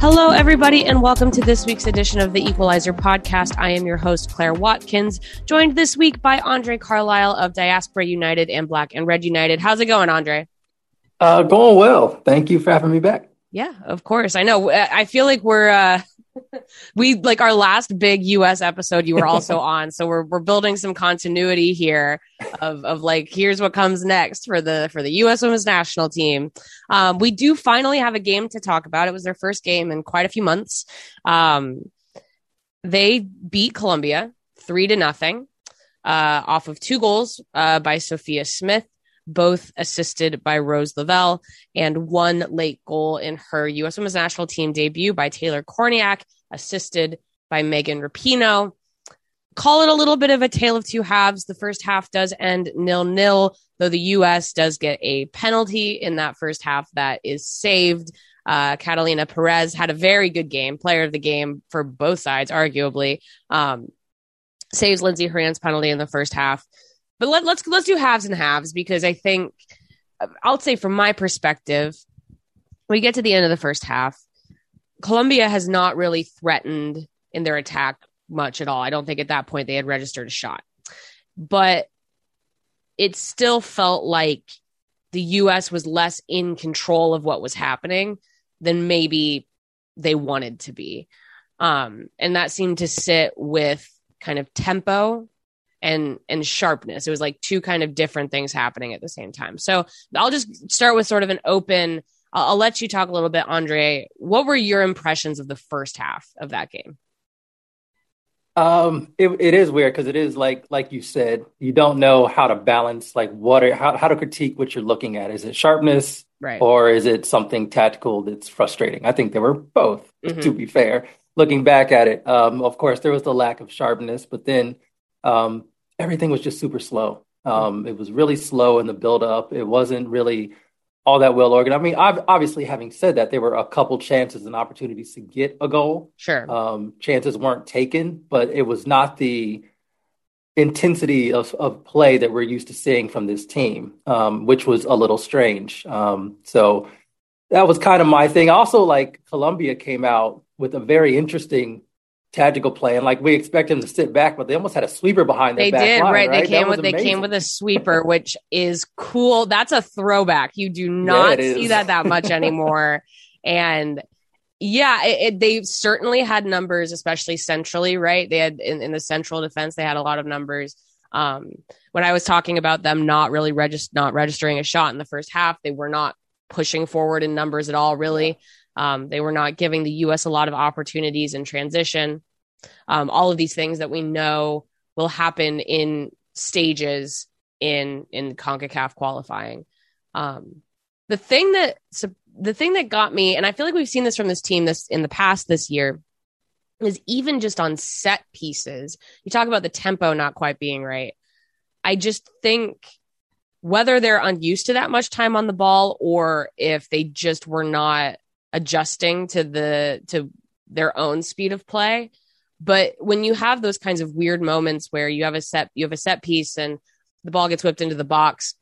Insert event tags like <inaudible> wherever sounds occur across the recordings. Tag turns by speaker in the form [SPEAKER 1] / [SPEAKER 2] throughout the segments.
[SPEAKER 1] Hello, everybody, and welcome to this week's edition of the Equalizer podcast. I am your host, Claire Watkins, joined this week by Andre Carlisle of Diaspora United and Black and Red United. How's it going, Andre?
[SPEAKER 2] Uh, going well. Thank you for having me back.
[SPEAKER 1] Yeah, of course. I know. I feel like we're uh, we like our last big US episode you were <laughs> also on. So we're we're building some continuity here of of like here's what comes next for the for the US women's national team. Um, we do finally have a game to talk about. It was their first game in quite a few months. Um, they beat Colombia three to nothing uh, off of two goals uh, by Sophia Smith both assisted by Rose Lavelle, and one late goal in her U.S. Women's National Team debut by Taylor Kornieck, assisted by Megan Rapinoe. Call it a little bit of a tale of two halves. The first half does end nil nil, though the U.S. does get a penalty in that first half that is saved. Uh, Catalina Perez had a very good game, player of the game for both sides, arguably. Um, saves Lindsey Horan's penalty in the first half. But let, let's let's do halves and halves because I think I'll say from my perspective, we get to the end of the first half, Colombia has not really threatened in their attack much at all. I don't think at that point they had registered a shot, but it still felt like the U.S. was less in control of what was happening than maybe they wanted to be. Um, and that seemed to sit with kind of tempo and and sharpness. It was like two kind of different things happening at the same time. So I'll just start with sort of an open. I'll, I'll let you talk a little bit, Andre. What were your impressions of the first half of that game?
[SPEAKER 2] Um, it, it is weird because it is like like you said, you don't know how to balance like what are how, how to critique what you're looking at. Is it sharpness,
[SPEAKER 1] right,
[SPEAKER 2] or is it something tactical that's frustrating? I think they were both.
[SPEAKER 1] Mm-hmm.
[SPEAKER 2] To be fair, looking back at it, um, of course there was the lack of sharpness, but then um, everything was just super slow. Um, it was really slow in the build up. It wasn't really all that well organized. I mean, I've, obviously, having said that, there were a couple chances and opportunities to get a goal.
[SPEAKER 1] Sure.
[SPEAKER 2] Um, chances weren't taken, but it was not the intensity of, of play that we're used to seeing from this team, um, which was a little strange. Um, so that was kind of my thing. Also, like Colombia came out with a very interesting tactical play, and like we expect him to sit back, but they almost had a sweeper behind their
[SPEAKER 1] they
[SPEAKER 2] back
[SPEAKER 1] did,
[SPEAKER 2] line,
[SPEAKER 1] right?
[SPEAKER 2] right?
[SPEAKER 1] They came with they came with a sweeper, <laughs> which is cool. That's a throwback. You do not
[SPEAKER 2] yeah,
[SPEAKER 1] see that that much <laughs> anymore, and yeah, it, it, they certainly had numbers, especially centrally, right? They had in, in the central defense, they had a lot of numbers. Um, when I was talking about them not really regist- not registering a shot in the first half, they were not pushing forward in numbers at all, really. Um, they were not giving the U.S. a lot of opportunities in transition. Um, all of these things that we know will happen in stages in in Concacaf qualifying. Um, the thing that the thing that got me, and I feel like we've seen this from this team this in the past this year, is even just on set pieces. You talk about the tempo not quite being right. I just think whether they're unused to that much time on the ball or if they just were not adjusting to the to their own speed of play but when you have those kinds of weird moments where you have a set you have a set piece and the ball gets whipped into the box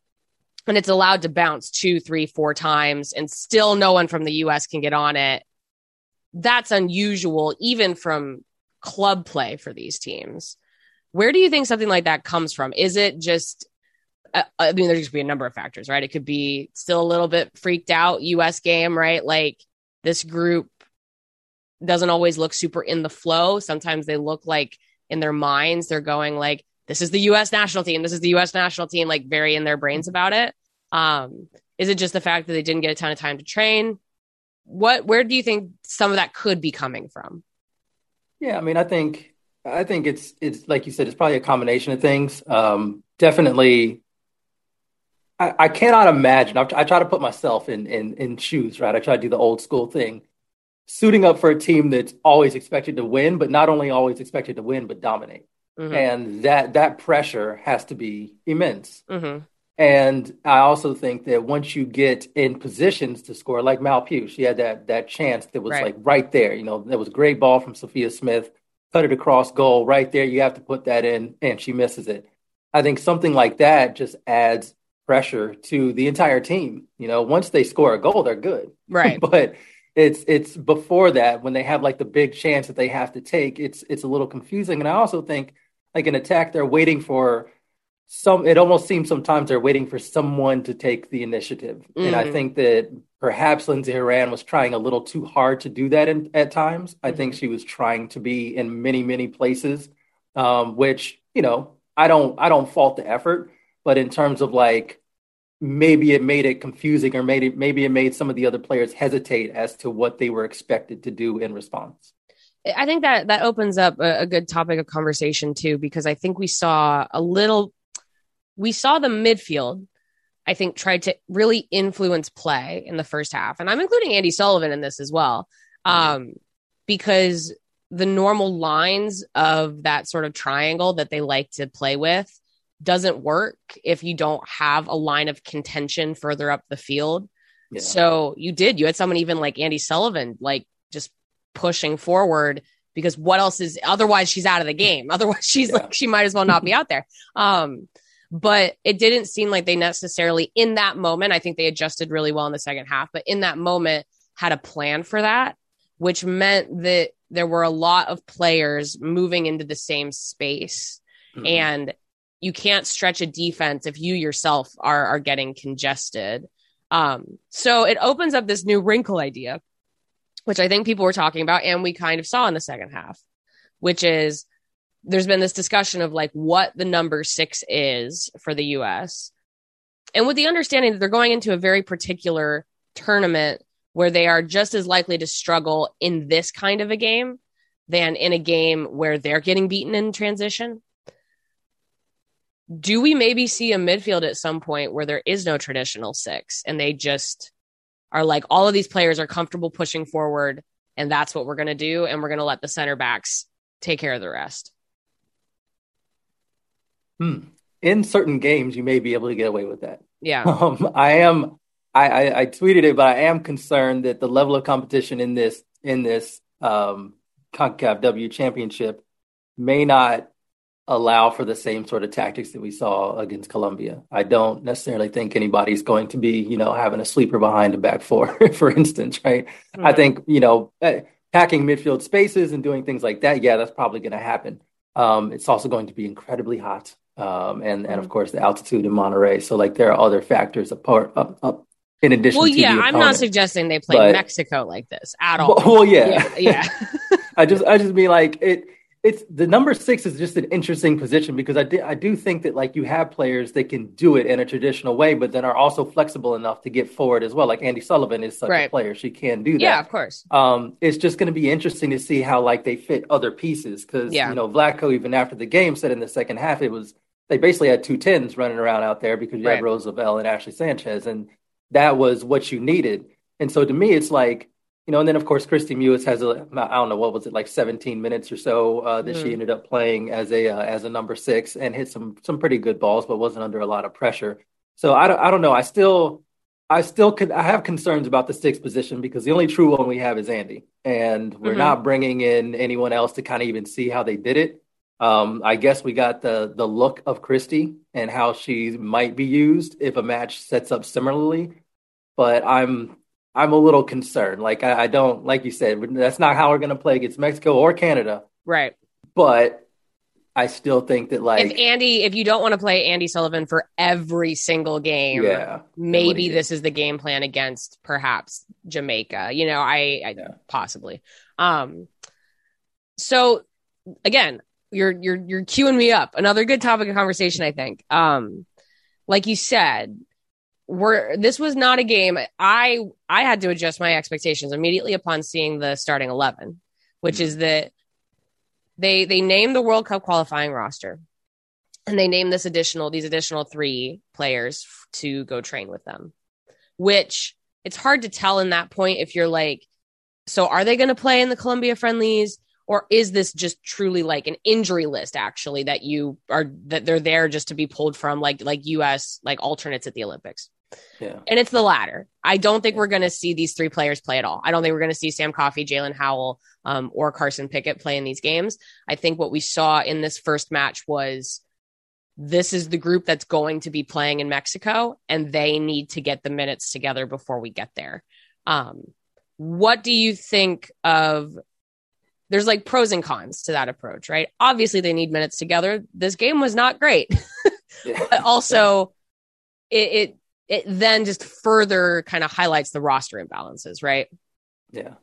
[SPEAKER 1] and it's allowed to bounce two three four times and still no one from the us can get on it that's unusual even from club play for these teams where do you think something like that comes from is it just uh, I mean, there's just be a number of factors, right? It could be still a little bit freaked out U.S. game, right? Like this group doesn't always look super in the flow. Sometimes they look like in their minds, they're going like, this is the US national team. This is the US national team, like very in their brains about it. Um, is it just the fact that they didn't get a ton of time to train? What, where do you think some of that could be coming from?
[SPEAKER 2] Yeah, I mean, I think, I think it's, it's like you said, it's probably a combination of things. Um, definitely I, I cannot imagine. I, I, try to put myself in, in in shoes, right? I try to do the old school thing, suiting up for a team that's always expected to win, but not only always expected to win, but dominate. Mm-hmm. And that that pressure has to be immense.
[SPEAKER 1] Mm-hmm.
[SPEAKER 2] And I also think that once you get in positions to score, like Mal Pugh, she had that that chance that was
[SPEAKER 1] right.
[SPEAKER 2] like right there. You know, there was a great ball from Sophia Smith, cut it across goal right there. You have to put that in, and she misses it. I think something like that just adds pressure to the entire team. You know, once they score a goal, they're good.
[SPEAKER 1] Right. <laughs>
[SPEAKER 2] but it's it's before that when they have like the big chance that they have to take, it's it's a little confusing. And I also think like an attack, they're waiting for some it almost seems sometimes they're waiting for someone to take the initiative. Mm. And I mm. think that perhaps Lindsey Horan was trying a little too hard to do that in, at times. Mm-hmm. I think mm-hmm. she was trying to be in many, many places, um, which, you know, I don't I don't fault the effort, but in terms of like maybe it made it confusing or maybe maybe it made some of the other players hesitate as to what they were expected to do in response.
[SPEAKER 1] I think that that opens up a, a good topic of conversation too, because I think we saw a little, we saw the midfield, I think, tried to really influence play in the first half, and I'm including Andy Sullivan in this as well, um, because the normal lines of that sort of triangle that they like to play with doesn't work if you don't have a line of contention further up the field. Yeah. So you did. You had someone even like Andy Sullivan, like just pushing forward because what else is otherwise she's out of the <laughs> game. Otherwise she's yeah. like she might as well not be out there. Um but it didn't seem like they necessarily in that moment. I think they adjusted really well in the second half, but in that moment had a plan for that, which meant that there were a lot of players moving into the same space. Mm-hmm. And you can't stretch a defense if you yourself are are getting congested. Um, so it opens up this new wrinkle idea, which I think people were talking about, and we kind of saw in the second half, which is there's been this discussion of like what the number six is for the US. And with the understanding that they're going into a very particular tournament where they are just as likely to struggle in this kind of a game than in a game where they're getting beaten in transition do we maybe see a midfield at some point where there is no traditional six and they just are like all of these players are comfortable pushing forward and that's what we're going to do and we're going to let the center backs take care of the rest?
[SPEAKER 2] Hmm. in certain games you may be able to get away with that.
[SPEAKER 1] Yeah. <laughs>
[SPEAKER 2] Um, i am I, I, I tweeted it but i am concerned that the level of competition in this in this um concacaf w championship may not allow for the same sort of tactics that we saw against Colombia. I don't necessarily think anybody's going to be, you know, having a sweeper behind a back four, <laughs> for instance, right? Mm-hmm. I think, you know, eh, packing midfield spaces and doing things like that, yeah, that's probably going to happen. Um, it's also going to be incredibly hot. Um, and, mm-hmm. and of mm-hmm. course, the altitude in Monterrey. So, like, there are other factors apart, up, up in addition
[SPEAKER 1] well,
[SPEAKER 2] yeah,
[SPEAKER 1] I'm not suggesting they play but, Mexico like this at all.
[SPEAKER 2] Well, yeah.
[SPEAKER 1] Yeah. yeah. <laughs>
[SPEAKER 2] I just, I just mean like it, it's the number six is just an interesting position because I do, I do think that like you have players that can do it in a traditional way, but then are also flexible enough to get forward as well. Like Andy Sullivan is such right. a player; she can do that.
[SPEAKER 1] Yeah, of course.
[SPEAKER 2] Um, it's just going to be interesting to see how like they fit other pieces because yeah. you know Vlatko even after the game said in the second half it was they basically had two tens running around out there because you right. had Rose Lavelle and Ashley Sanchez, and that was what you needed. And so to me, it's like you know, and then of course Kristie Mewis has a I don't know what was it like 17 minutes or so uh, that mm. she ended up playing as a uh, as a number six and hit some some pretty good balls, but wasn't under a lot of pressure. So I don't I don't know. I still I still could I have concerns about the sixth position because the only true one we have is Andy, and we're mm-hmm. not bringing in anyone else to kind of even see how they did it. Um, I guess we got the the look of Kristie and how she might be used if a match sets up similarly, but I'm I'm a little concerned. Like I, I don't like you said that's not how we're going to play against Mexico or Canada.
[SPEAKER 1] Right.
[SPEAKER 2] But I still think that like
[SPEAKER 1] if Andy, if you don't want to play Andy Sullivan for every single game,
[SPEAKER 2] yeah,
[SPEAKER 1] maybe this is the game plan against perhaps Jamaica. You know, I, I yeah. possibly. Um, so again, you're you're you're queuing me up. Another good topic of conversation, I think. Um, like you said, we're this was not a game. I i had to adjust my expectations immediately upon seeing the starting 11 which is that they they named the world cup qualifying roster and they named this additional these additional three players to go train with them which it's hard to tell in that point if you're like so are they going to play in the colombia friendlies or is this just truly like an injury list actually that you are that they're there just to be pulled from like like us like alternates at the olympics
[SPEAKER 2] yeah.
[SPEAKER 1] And it's the latter. I don't think we're going to see these three players play at all. I don't think we're going to see Sam Coffey, Jaelin Howell, um, or Carson Pickett play in these games. I think what we saw in this first match was this is the group that's going to be playing in Mexico, and they need to get the minutes together before we get there. Um, what do you think of? There's like pros and cons to that approach, right? Obviously, they need minutes together. This game was not great, <laughs> but also it, it it then just further kind of highlights the roster imbalances, right?
[SPEAKER 2] Yeah.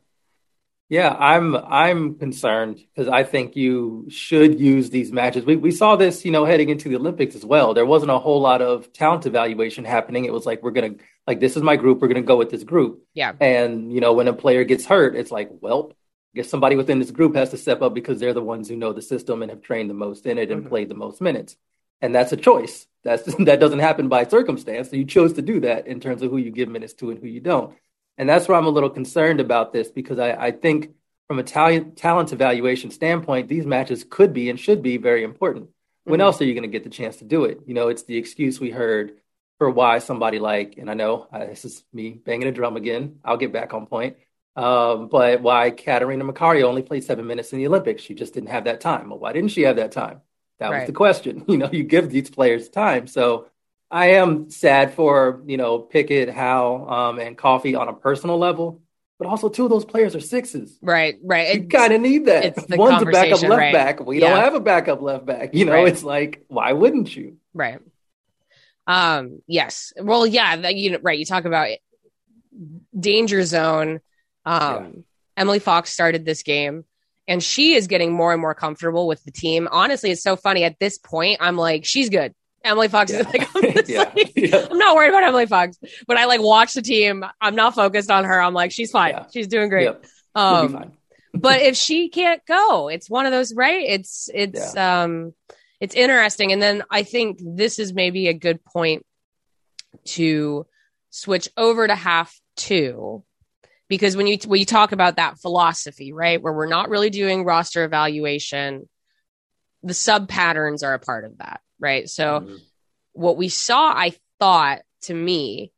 [SPEAKER 2] Yeah, I'm I'm concerned because I think you should use these matches. We we saw this, you know, heading into the Olympics as well. There wasn't a whole lot of talent evaluation happening. It was like we're gonna like this is my group, we're gonna go with this group.
[SPEAKER 1] Yeah.
[SPEAKER 2] And you know, when a player gets hurt, it's like, well, I guess somebody within this group has to step up because they're the ones who know the system and have trained the most in it and mm-hmm. played the most minutes. And that's a choice. That's <laughs> that doesn't happen by circumstance. So you chose to do that in terms of who you give minutes to and who you don't. And that's where I'm a little concerned about this because I, I think from a talent, talent evaluation standpoint, these matches could be and should be very important. When mm-hmm. else are you going to get the chance to do it? You know, it's the excuse we heard for why somebody like, and I know uh, this is me banging a drum again. I'll get back on point. Um, but why Catarina Macario only played seven minutes in the Olympics? She just didn't have that time. Well, why didn't she have that time? That right. was the question. <laughs> You know, you give these players time. So I am sad for you know Pickett, Howe, um, and Coffey on a personal level, but also two of those players are sixes.
[SPEAKER 1] Right, right.
[SPEAKER 2] You kind of need that. One's a backup left right. back. We yeah. don't have a backup left back. You know, right. it's like why wouldn't you?
[SPEAKER 1] Right. Um. Yes. Well. Yeah. That, you know. Right. You talk about danger zone. Um. Yeah. Emily Fox started this game and she is getting more and more comfortable with the team. Honestly, it's so funny. At this point, I'm like, she's good. Emily Fox yeah. is like, I'm, yeah. like <laughs> yeah. I'm, not worried about Emily Fox, but I like watch the team. I'm not focused on her. I'm like, she's fine. She's doing great. Yep. Um, <laughs> but if she can't go, it's one of those, right? It's, it's, um, it's interesting. And then I think this is maybe a good point to switch over to half two because when you when you talk about that philosophy, right, where we're not really doing roster evaluation, the sub patterns are a part of that, right? So mm-hmm. what we saw, I thought to me,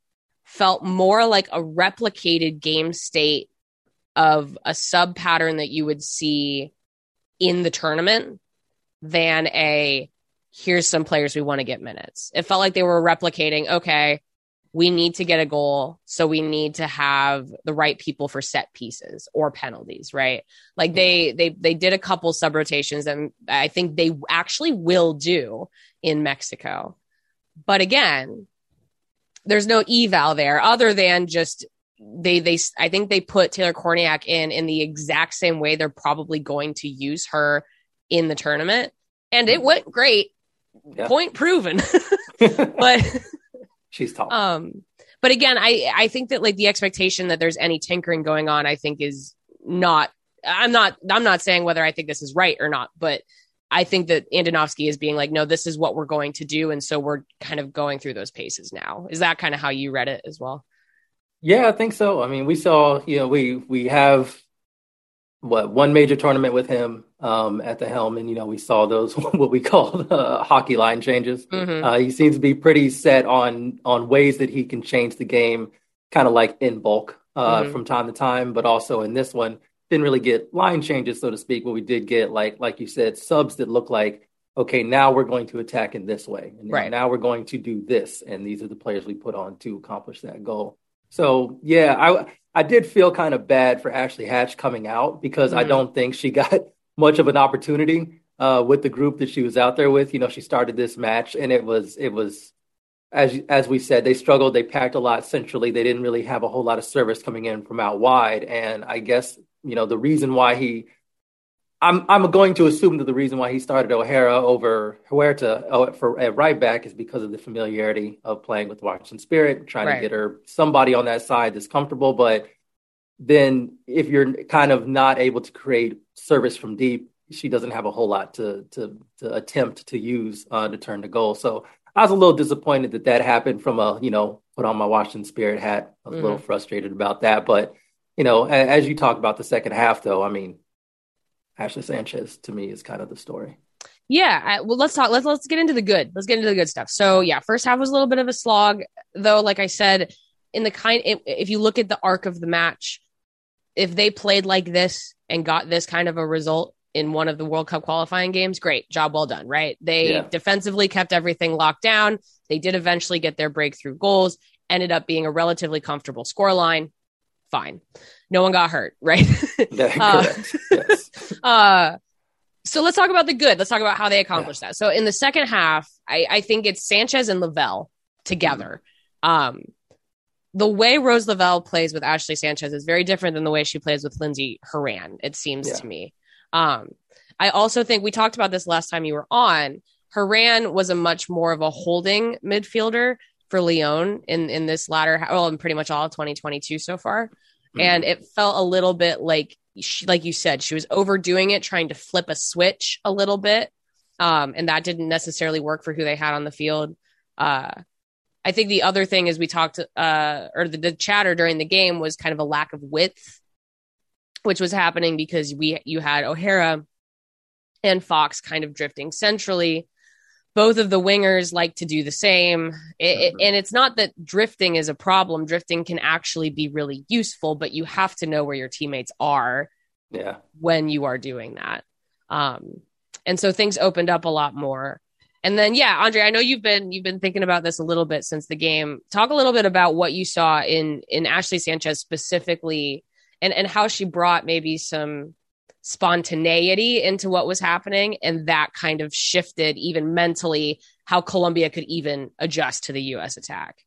[SPEAKER 1] felt more like a replicated game state of a sub pattern that you would see in the tournament than a here's some players we want to get minutes. It felt like they were replicating, okay, we need to get a goal so we need to have the right people for set pieces or penalties right? Like they they they did a couple sub rotations and i think they actually will do in mexico. But again there's no eval there other than just they they i think they put taylor kornieck in in the exact same way they're probably going to use her in the tournament. And it mm-hmm. went great. Yeah. point proven. <laughs> <laughs> But
[SPEAKER 2] She's tall.
[SPEAKER 1] Um, but again, I I think that like the expectation that there's any tinkering going on, I think is not. I'm not. I'm not saying whether I think this is right or not, but I think that Andonovski is being like, no, this is what we're going to do, and so we're kind of going through those paces now. Is that kind of how you read it as well?
[SPEAKER 2] Yeah, I think so. I mean, we saw, you know, we we have what one major tournament with him um, at the helm, and you know we saw those <laughs> what we call uh, hockey line changes. Mm-hmm. Uh, he seems to be pretty set on on ways that he can change the game, kind of like in bulk uh, mm-hmm. from time to time. But also in this one, didn't really get line changes, so to speak. But we did get like like you said, subs that look like okay, now we're going to attack in this way, and right. now we're going to do this, and these are the players we put on to accomplish that goal. So yeah, I I did feel kind of bad for Ashley Hatch coming out because mm-hmm. I don't think she <laughs> got much of an opportunity uh, with the group that she was out there with. You know, she started this match and it was it was as as we said, they struggled. They packed a lot centrally. They didn't really have a whole lot of service coming in from out wide. And I guess you know the reason why he I'm I'm going to assume that the reason why he started O'Hara over Huerta oh, for at right back is because of the familiarity of playing with Washington Spirit, trying right. to get her somebody on that side that's comfortable. But then if you're kind of not able to create service from deep, she doesn't have a whole lot to to to attempt to use uh, to turn the goal. So I was a little disappointed that that happened from a you know put on my Washington Spirit hat. I was mm-hmm. a little mm-hmm. frustrated about that, but you know as you talk about the second half, though, I mean Ashley Sanchez to me is kind of the story.
[SPEAKER 1] Yeah, I, well, let's talk. Let's let's get into the good. Let's get into the good stuff. So yeah, first half was a little bit of a slog, though. Like I said, in the kind, if, if you look at the arc of the match, if they played like this and got this kind of a result in one of the World Cup qualifying games, great, job well done, right? They
[SPEAKER 2] Yeah.
[SPEAKER 1] defensively kept everything locked down. They did eventually get their breakthrough goals, ended up being a relatively comfortable scoreline. Fine. No one got hurt, right? <laughs> <laughs>
[SPEAKER 2] Yeah,
[SPEAKER 1] Uh,
[SPEAKER 2] yes. <laughs>
[SPEAKER 1] Uh, so let's talk about the good. Let's talk about how they accomplished that. So in the second half, I, I think it's Sanchez and Lavelle together. Um, the way Rose Lavelle plays with Ashley Sanchez is very different than the way she plays with Lindsey Horan, it seems
[SPEAKER 2] Yeah.
[SPEAKER 1] to me. Um, I also think we talked about this last time you were on. Horan was a much more of a holding midfielder for Lyon in in this latter, well, in pretty much all of 2022 so far and it felt a little bit like she, like you said she was overdoing it trying to flip a switch a little bit. Um, and that didn't necessarily work for who they had on the field. Uh, i think the other thing is we talked uh, or the, the chatter during the game was kind of a lack of width which was happening because we you had o'hara and fox kind of drifting centrally both of the wingers like to do the same. It, it- and it's not that drifting is a problem. Drifting can actually be really useful, but you have to know where your teammates are
[SPEAKER 2] yeah.
[SPEAKER 1] when you are doing that. Um, and so things opened up a lot more. And then, yeah, Andre, I know you've been you've been thinking about this a little bit since the game. Talk a little bit about what you saw in in Ashley Sanchez specifically, and and how she brought maybe some spontaneity into what was happening, and that kind of shifted even mentally how Colombia could even adjust to the U.S. attack.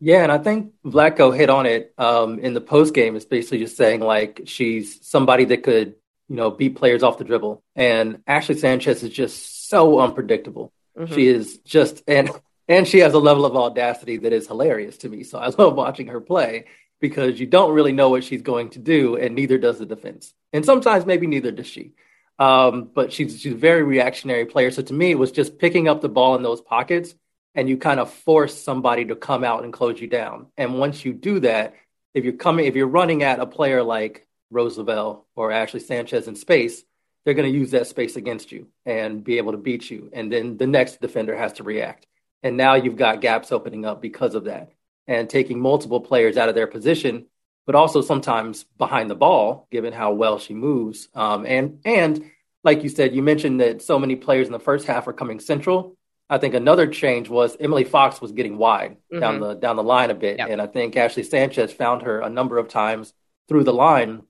[SPEAKER 2] Yeah, and I think Vlatko hit on it um, in the post game. It's basically just saying like she's somebody that could, you know, beat players off the dribble. And Ashley Sanchez is just so unpredictable.
[SPEAKER 1] Mhm.
[SPEAKER 2] She is just and and she has a level of audacity that is hilarious to me. So I love watching her play because you don't really know what she's going to do, and neither does the defense. And sometimes maybe neither does she. Um, but she's she's a very reactionary player. So to me, it was just picking up the ball in those pockets, and you kind of force somebody to come out and close you down. And once you do that, if you're coming, if you're running at a player like Rose Lavelle or Ashley Sanchez in space, they're going to use that space against you and be able to beat you. And then the next defender has to react. And now you've got gaps opening up because of that and taking multiple players out of their position, but also sometimes behind the ball, given how well she moves. Um, and, and like you said, you mentioned that so many players in the first half are coming central. I think another change was Emily Fox was getting wide down the down the line a bit,
[SPEAKER 1] Yep.
[SPEAKER 2] and I think Ashley Sanchez found her a number of times through the line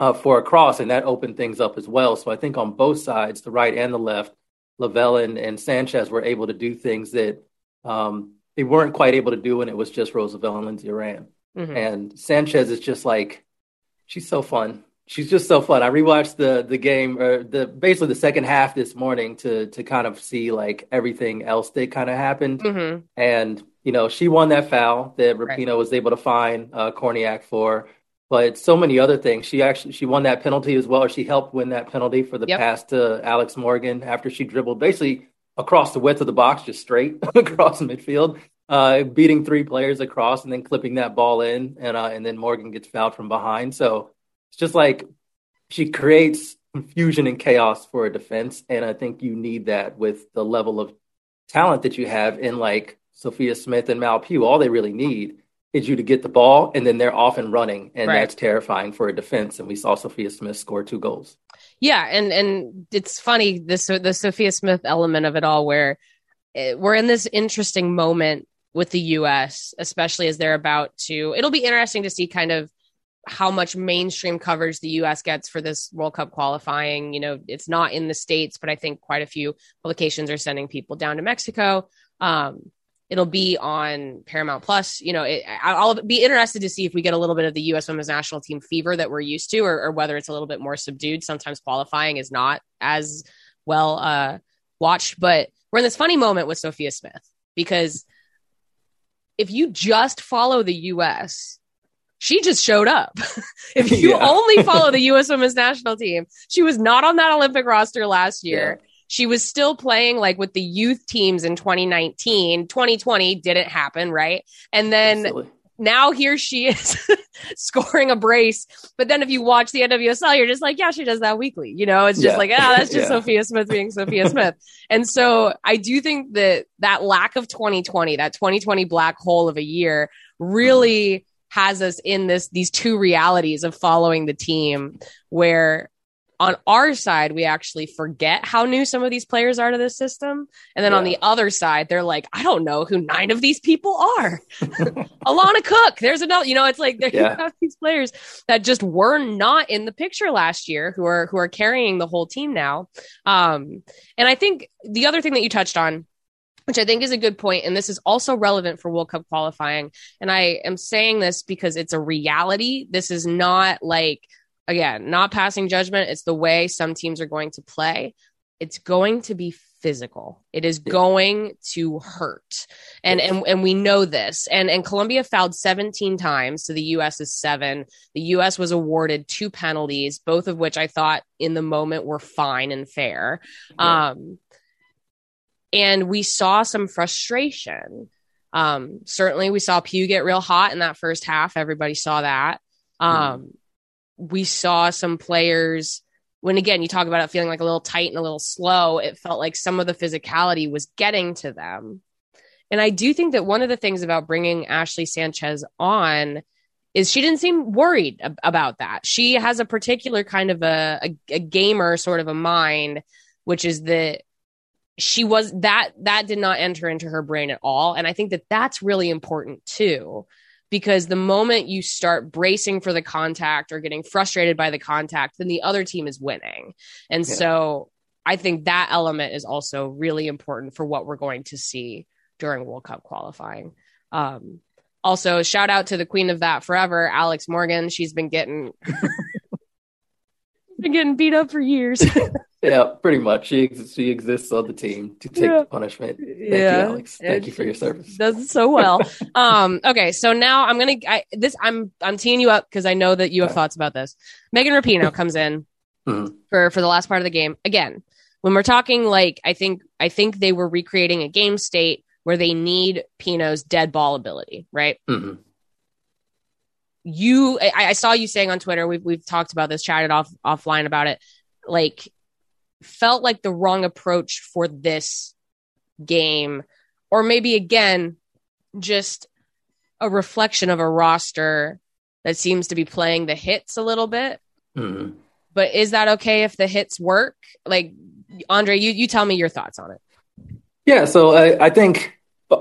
[SPEAKER 2] uh, for a cross, and that opened things up as well. So I think on both sides, the right and the left, Lavelle and, and Sanchez were able to do things that um, they weren't quite able to do when it was just Rose Lavelle and Lindsey Horan.
[SPEAKER 1] Mhm.
[SPEAKER 2] And Sanchez is just like, she's so fun. She's just so fun. I rewatched the the game or the basically the second half this morning to to kind of see like everything else that kind of happened.
[SPEAKER 1] Mhm.
[SPEAKER 2] And you know, she won that foul that
[SPEAKER 1] Right.
[SPEAKER 2] Rapinoe was able to find uh, Kornieck for. But so many other things. She actually she won that penalty as well. She helped win that penalty for the
[SPEAKER 1] Yep.
[SPEAKER 2] pass to Alex Morgan after she dribbled basically across the width of the box, just straight <laughs> across midfield, uh, beating three players across and then clipping that ball in, and uh, and then Morgan gets fouled from behind. So it's just like she creates confusion and chaos for a defense, and I think you need that with the level of talent that you have in like Sophia Smith and Mal Pugh. All they really need is you to get the ball, and then they're off and running, and
[SPEAKER 1] Right.
[SPEAKER 2] that's terrifying for a defense. And we saw Sophia Smith score two goals.
[SPEAKER 1] Yeah, and and it's funny this the Sophia Smith element of it all, where eh, we're in this interesting moment with the U.S., especially as they're about to. It'll be interesting to see kind of how much mainstream coverage the U.S. gets for this World Cup qualifying. You know, it's not in the states, but I think quite a few publications are sending people down to Mexico. Um, it'll be on Paramount Plus. You know, it, I'll be interested to see if we get a little bit of the U.S. Women's National Team fever that we're used to, or, or whether it's a little bit more subdued. Sometimes qualifying is not as well uh, watched, but we're in this funny moment with Sophia Smith because if you just follow the U.S. She just showed up. <laughs> if you
[SPEAKER 2] Yeah.
[SPEAKER 1] only <laughs> follow the U.S. Women's National Team, she was not on that Olympic roster last year. She was still playing like with the youth teams in 2019. 2020 didn't happen, right? And then
[SPEAKER 2] Silly.
[SPEAKER 1] Now here she is <laughs> scoring a brace. But then if you watch the NWSL, you're just like, yeah, she does that weekly. You know, it's just
[SPEAKER 2] Yeah.
[SPEAKER 1] like, ah, that's just <laughs>
[SPEAKER 2] Yeah.
[SPEAKER 1] Sophia Smith being Sophia <laughs> Smith. And so I do think that that lack of 2020, that 2020 black hole of a year really has us in this, these two realities of following the team where on our side, we actually forget how new some of these players are to the system. And then yeah. on the other side, they're like, I don't know who nine of these people are. <laughs> Alana Cook, there's another, you know, it's like there yeah. you have these players that just were not in the picture last year who are who are carrying the whole team now. Um, and I think the other thing that you touched on which I think is a good. And this is also relevant for World Cup qualifying. And I am saying this because it's a reality. This is not like, again, not passing judgment. It's the way some teams are going to play. It's going to be physical. It is going to hurt. And, and and we know this. And and Colombia fouled 17 times to the US is 7. The US was awarded two penalties, both of which I thought in the moment were fine and fair. Yeah. Um and we saw some frustration. Um, certainly, we saw Pugh get real hot in that first half. Everybody saw that. Um, mm. We saw some players when again you talk about it feeling like a little tight and a little slow. It felt like some of the physicality was getting to them. And I do think that one of the things about bringing Ashley Sanchez on is she didn't seem worried ab- about that. She has a particular kind of a, a, a gamer sort of a mind, which is that she was that that did not enter into her brain at all and i think that that's really important too because the moment you start bracing for the contact or getting frustrated by the contact then the other team is winning. And yeah. so i think that element is also really important for what we're going to see during world cup qualifying. Um, also shout out to the queen of that forever alex morgan. She's been getting <laughs> been getting beat up for years <laughs>
[SPEAKER 2] yeah, pretty much. She ex- she exists on the team to take yeah. punishment. Thank yeah. you, Alex. Thank you for your service.
[SPEAKER 1] Does it so well. um, okay, so now I'm gonna I, this I'm I'm teeing you up because I know that you have thoughts about this. Megan Rapinoe <laughs> comes in mm-hmm. for for the last part of the game. Again, when we're talking like I think I think they were recreating a game state where they need Pinoe's dead ball ability, right? Mm-hmm you I, I, saw you saying on twitter we've, we've talked about this chatted off offline about it like felt like the wrong approach for this game. Or maybe again, just a reflection of a roster that seems to be playing the hits a little bit. Mm-hmm. But is that okay if the hits work? Like, Andre, you, you tell me your thoughts on it.
[SPEAKER 2] Yeah, so I, I think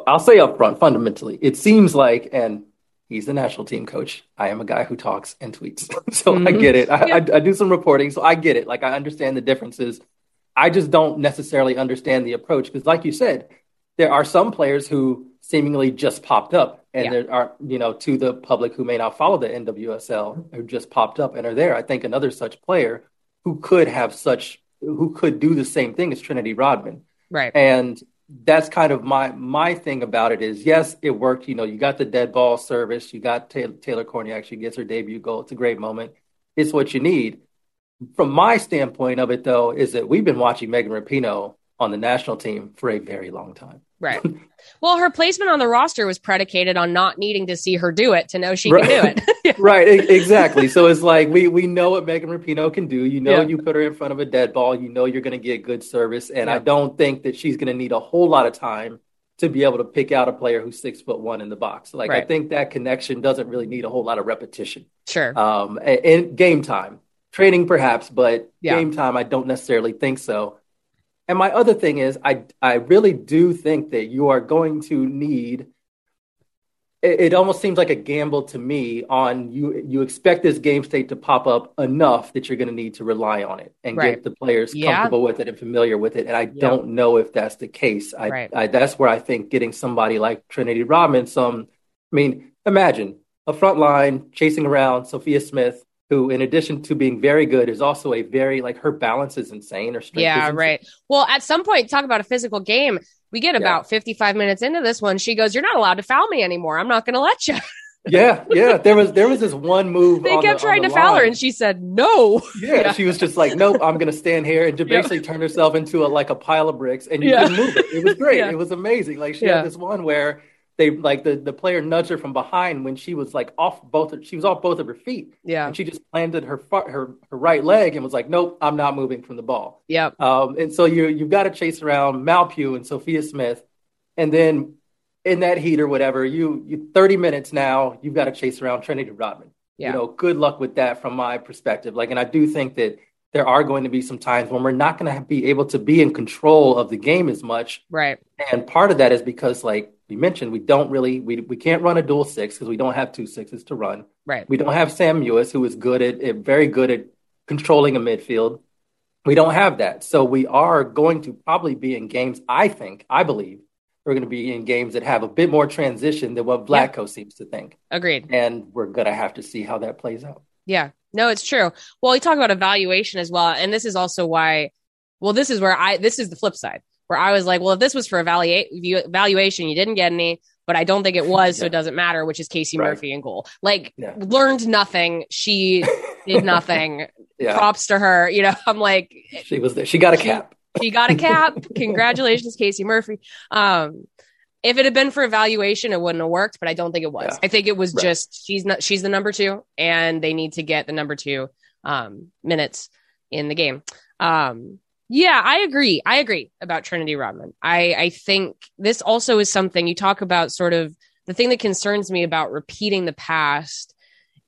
[SPEAKER 2] I'll say up front, fundamentally, it seems like, and he's the national team coach. I am a guy who talks and tweets. <laughs> so mm-hmm. I get it. I, yeah. I, I, do some reporting, so I get it. Like I understand the differences. I just don't necessarily understand the approach because, like you said, there are some players who seemingly just popped up, and yeah. there are, you know, to the public who may not follow the NWSL who just popped up and are there. I think another such player who could have such, who could do the same thing as Trinity Rodman.
[SPEAKER 1] Right.
[SPEAKER 2] And that's kind of my my thing about it is yes it worked. You know you got the dead ball service. You got taylor, taylor she gets her debut goal. It's a great moment. It's what you need. From my standpoint of it though is that we've been watching megan rapinoe on the national team for a very long time
[SPEAKER 1] right. <laughs> Well her placement on the roster was predicated on not needing to see her do it to know she right. can do
[SPEAKER 2] it. <laughs> Right exactly. So it's like we we know what megan rapinoe can do. You know yeah. you put her in front of a dead ball. You know you're going to get good service. And yeah. i don't think that she's going to need a whole lot of time to be able to pick out a player who's six foot one in the box. Like right. i think that connection doesn't really need a whole lot of repetition.
[SPEAKER 1] Sure.
[SPEAKER 2] Um and game time. Training perhaps but yeah. game time i don't necessarily think so and my other thing is, I I really do think that you are going to need. It, it, almost seems like a gamble to me on you. You expect this game state to pop up enough that you're going to need to rely on it and right. get the players yeah. comfortable with it and familiar with it. And I don't know if that's the case. I, right. I that's where I think getting somebody like Trinity Robinson. I mean, imagine a front line chasing around Sophia Smith who in addition to being very good is also a very like her balance is insane or strength
[SPEAKER 1] yeah right. Well at some point talk about a physical game. We get about yeah. 55 minutes into this one she goes you're not allowed to foul me anymore. I'm not going to let you. <laughs>
[SPEAKER 2] Yeah yeah. There was there was this one move
[SPEAKER 1] they kept the, trying the to line. foul her and she said no.
[SPEAKER 2] Yeah, yeah. she was just like nope i'm going to stand here and basically yeah. turn herself into a like a pile of bricks and you couldn't move it. It was great. <laughs> It was amazing. Like she had this one where they like the the player nudged her from behind when she was like off both of, she was off both of her feet.
[SPEAKER 1] Yeah.
[SPEAKER 2] And she just planted her her her right leg and was like, Nope, I'm not moving from the ball.
[SPEAKER 1] Yeah.
[SPEAKER 2] Um, and so you you've got to chase around Mal Pugh and Sophia Smith, and then in that heat or whatever, you you 30 minutes now, you've got to chase around Trinity Rodman. Yeah. You know, good luck with that from my perspective. Like, and I do think that there are going to be some times when we're not going to be able to be in control of the game as much.
[SPEAKER 1] Right.
[SPEAKER 2] And part of that is because, like we mentioned, we don't really we we can't run a dual six because we don't have two sixes to run.
[SPEAKER 1] Right.
[SPEAKER 2] We don't have Sam Mewis, who is good at, at very good at controlling a midfield. We don't have that, so we are going to probably be in games. I think, I believe, we're going to be in games that have a bit more transition than what Vlatko yeah. seems to think.
[SPEAKER 1] Agreed.
[SPEAKER 2] And we're going to have to see how that plays out.
[SPEAKER 1] Yeah. No, it's true. Well, we talk about evaluation as well. And this is also why, well, this is where I, this is the flip side where I was like, well, if this was for evaluate, evaluation, you didn't get any, but I don't think it was, yeah. so it doesn't matter, which is Casey right. Murphy and goal. Like, yeah. learned nothing. She did <laughs> nothing. yeah. Props to her. You know, <laughs> I'm like,
[SPEAKER 2] she was there. She got a cap.
[SPEAKER 1] She got a cap. <laughs> Congratulations, Casey Murphy. Um, if it had been for evaluation, it wouldn't have worked, but I don't think it was. Yeah. I think it was right. just she's not she's the number two, and they need to get the number two um, minutes in the game. Um, yeah, I agree. I agree about Trinity Rodman. I, I think this also is something you talk about. Sort of the thing that concerns me about repeating the past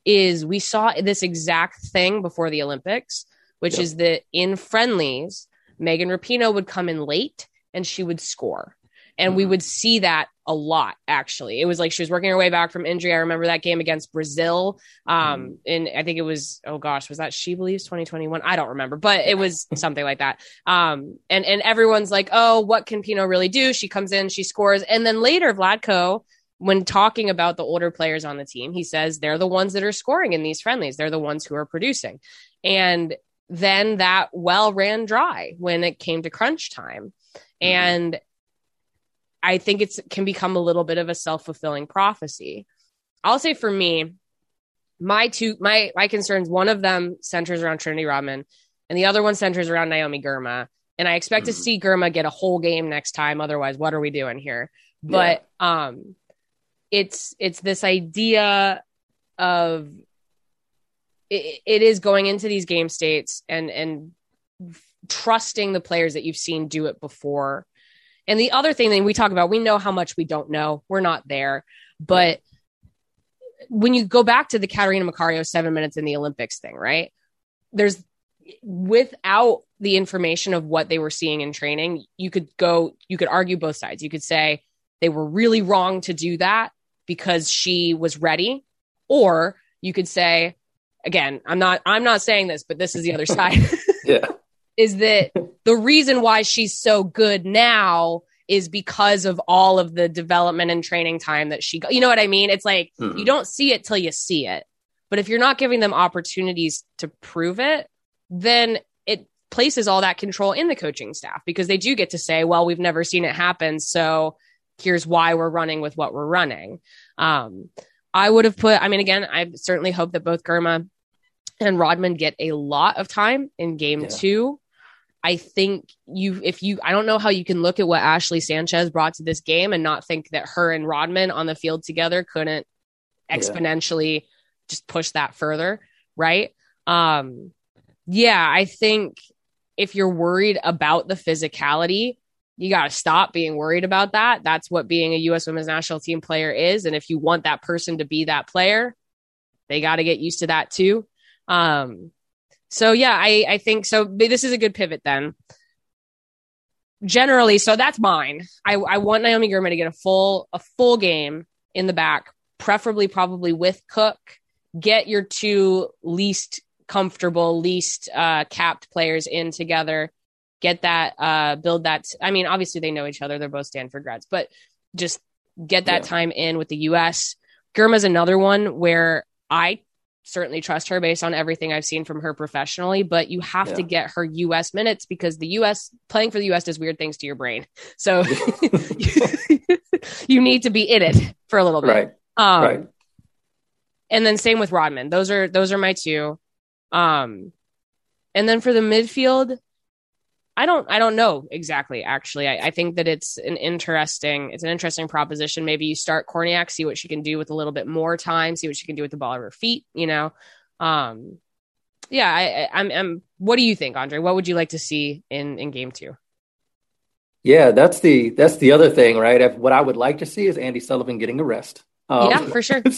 [SPEAKER 1] is we saw this exact thing before the Olympics, which yep. is that in friendlies, Megan Rapinoe would come in late and she would score. And mm-hmm. we would see that a lot, actually. It was like she was working her way back from injury. I remember that game against Brazil. Um, mm-hmm. and I think it was, oh gosh, was that She Believes 2021? I don't remember, but it was <laughs> something like that. Um, and, and everyone's like, oh, what can Pinoe really do? She comes in, she scores. And then later, Vlatko, when talking about the older players on the team, he says they're the ones that are scoring in these friendlies. They're the ones who are producing. And then that well ran dry when it came to crunch time. Mm-hmm. And I think it's can become a little bit of a self-fulfilling prophecy. I'll say for me, my two my my concerns, one of them centers around Trinity Rodman, and the other one centers around Naomi Girma. And I expect mm-hmm. to see Girma get a whole game next time. Otherwise, what are we doing here? But yeah. um it's it's this idea of it, it is going into these game states and and trusting the players that you've seen do it before and the other thing that we talk about, we know how much we don't know. We're not there. But when you go back to the Catarina Macario seven minutes in the Olympics thing, right? There's without the information of what they were seeing in training, you could go, you could argue both sides. You could say they were really wrong to do that because she was ready. Or you could say, again, I'm not, I'm not saying this, but this is the other side. <laughs>
[SPEAKER 2] yeah
[SPEAKER 1] is that <laughs> the reason why she's so good now is because of all of the development and training time that she got. You know what I mean? It's like mm-hmm. you don't see it till you see it. But if you're not giving them opportunities to prove it, then it places all that control in the coaching staff because they do get to say, well, we've never seen it happen. So here's why we're running with what we're running. Um, I would have put, I mean, again, I certainly hope that both Girma and Rodman get a lot of time in game yeah. two. I think you, if you, I don't know how you can look at what Ashley Sanchez brought to this game and not think that her and Rodman on the field together couldn't exponentially yeah. just push that further. Right. Um, yeah, I think if you're worried about the physicality, you got to stop being worried about that. That's what being a U.S. women's national team player is. And if you want that person to be that player, they got to get used to that too. Um, so yeah, I, I think so. This is a good pivot then. Generally, so that's mine. I, I want Naomi Girma to get a full a full game in the back, preferably probably with Cook. Get your two least comfortable, least uh, capped players in together. Get that, uh, build that. I mean, obviously they know each other. They're both Stanford grads, but just get that yeah. time in with the U.S. Girma's another one where I certainly trust her based on everything I've seen from her professionally, but you have yeah. to get her US minutes because the US playing for the US does weird things to your brain. So <laughs> <laughs> you need to be in it for a little bit.
[SPEAKER 2] Right. Um, right.
[SPEAKER 1] And then same with Rodman. Those are those are my two. Um and then for the midfield, I don't I don't know exactly actually. I, I, think that it's an interesting it's an interesting proposition. Maybe you start Kornieck, see what she can do with a little bit more time, see what she can do with the ball of her feet, you know. Um yeah, I, I'm I'm what do you think, Andre? What would you like to see in in game two?
[SPEAKER 2] Yeah, that's the that's the other thing, right? What I would like to see is Andy Sullivan getting a rest.
[SPEAKER 1] Um, yeah, for sure. <laughs>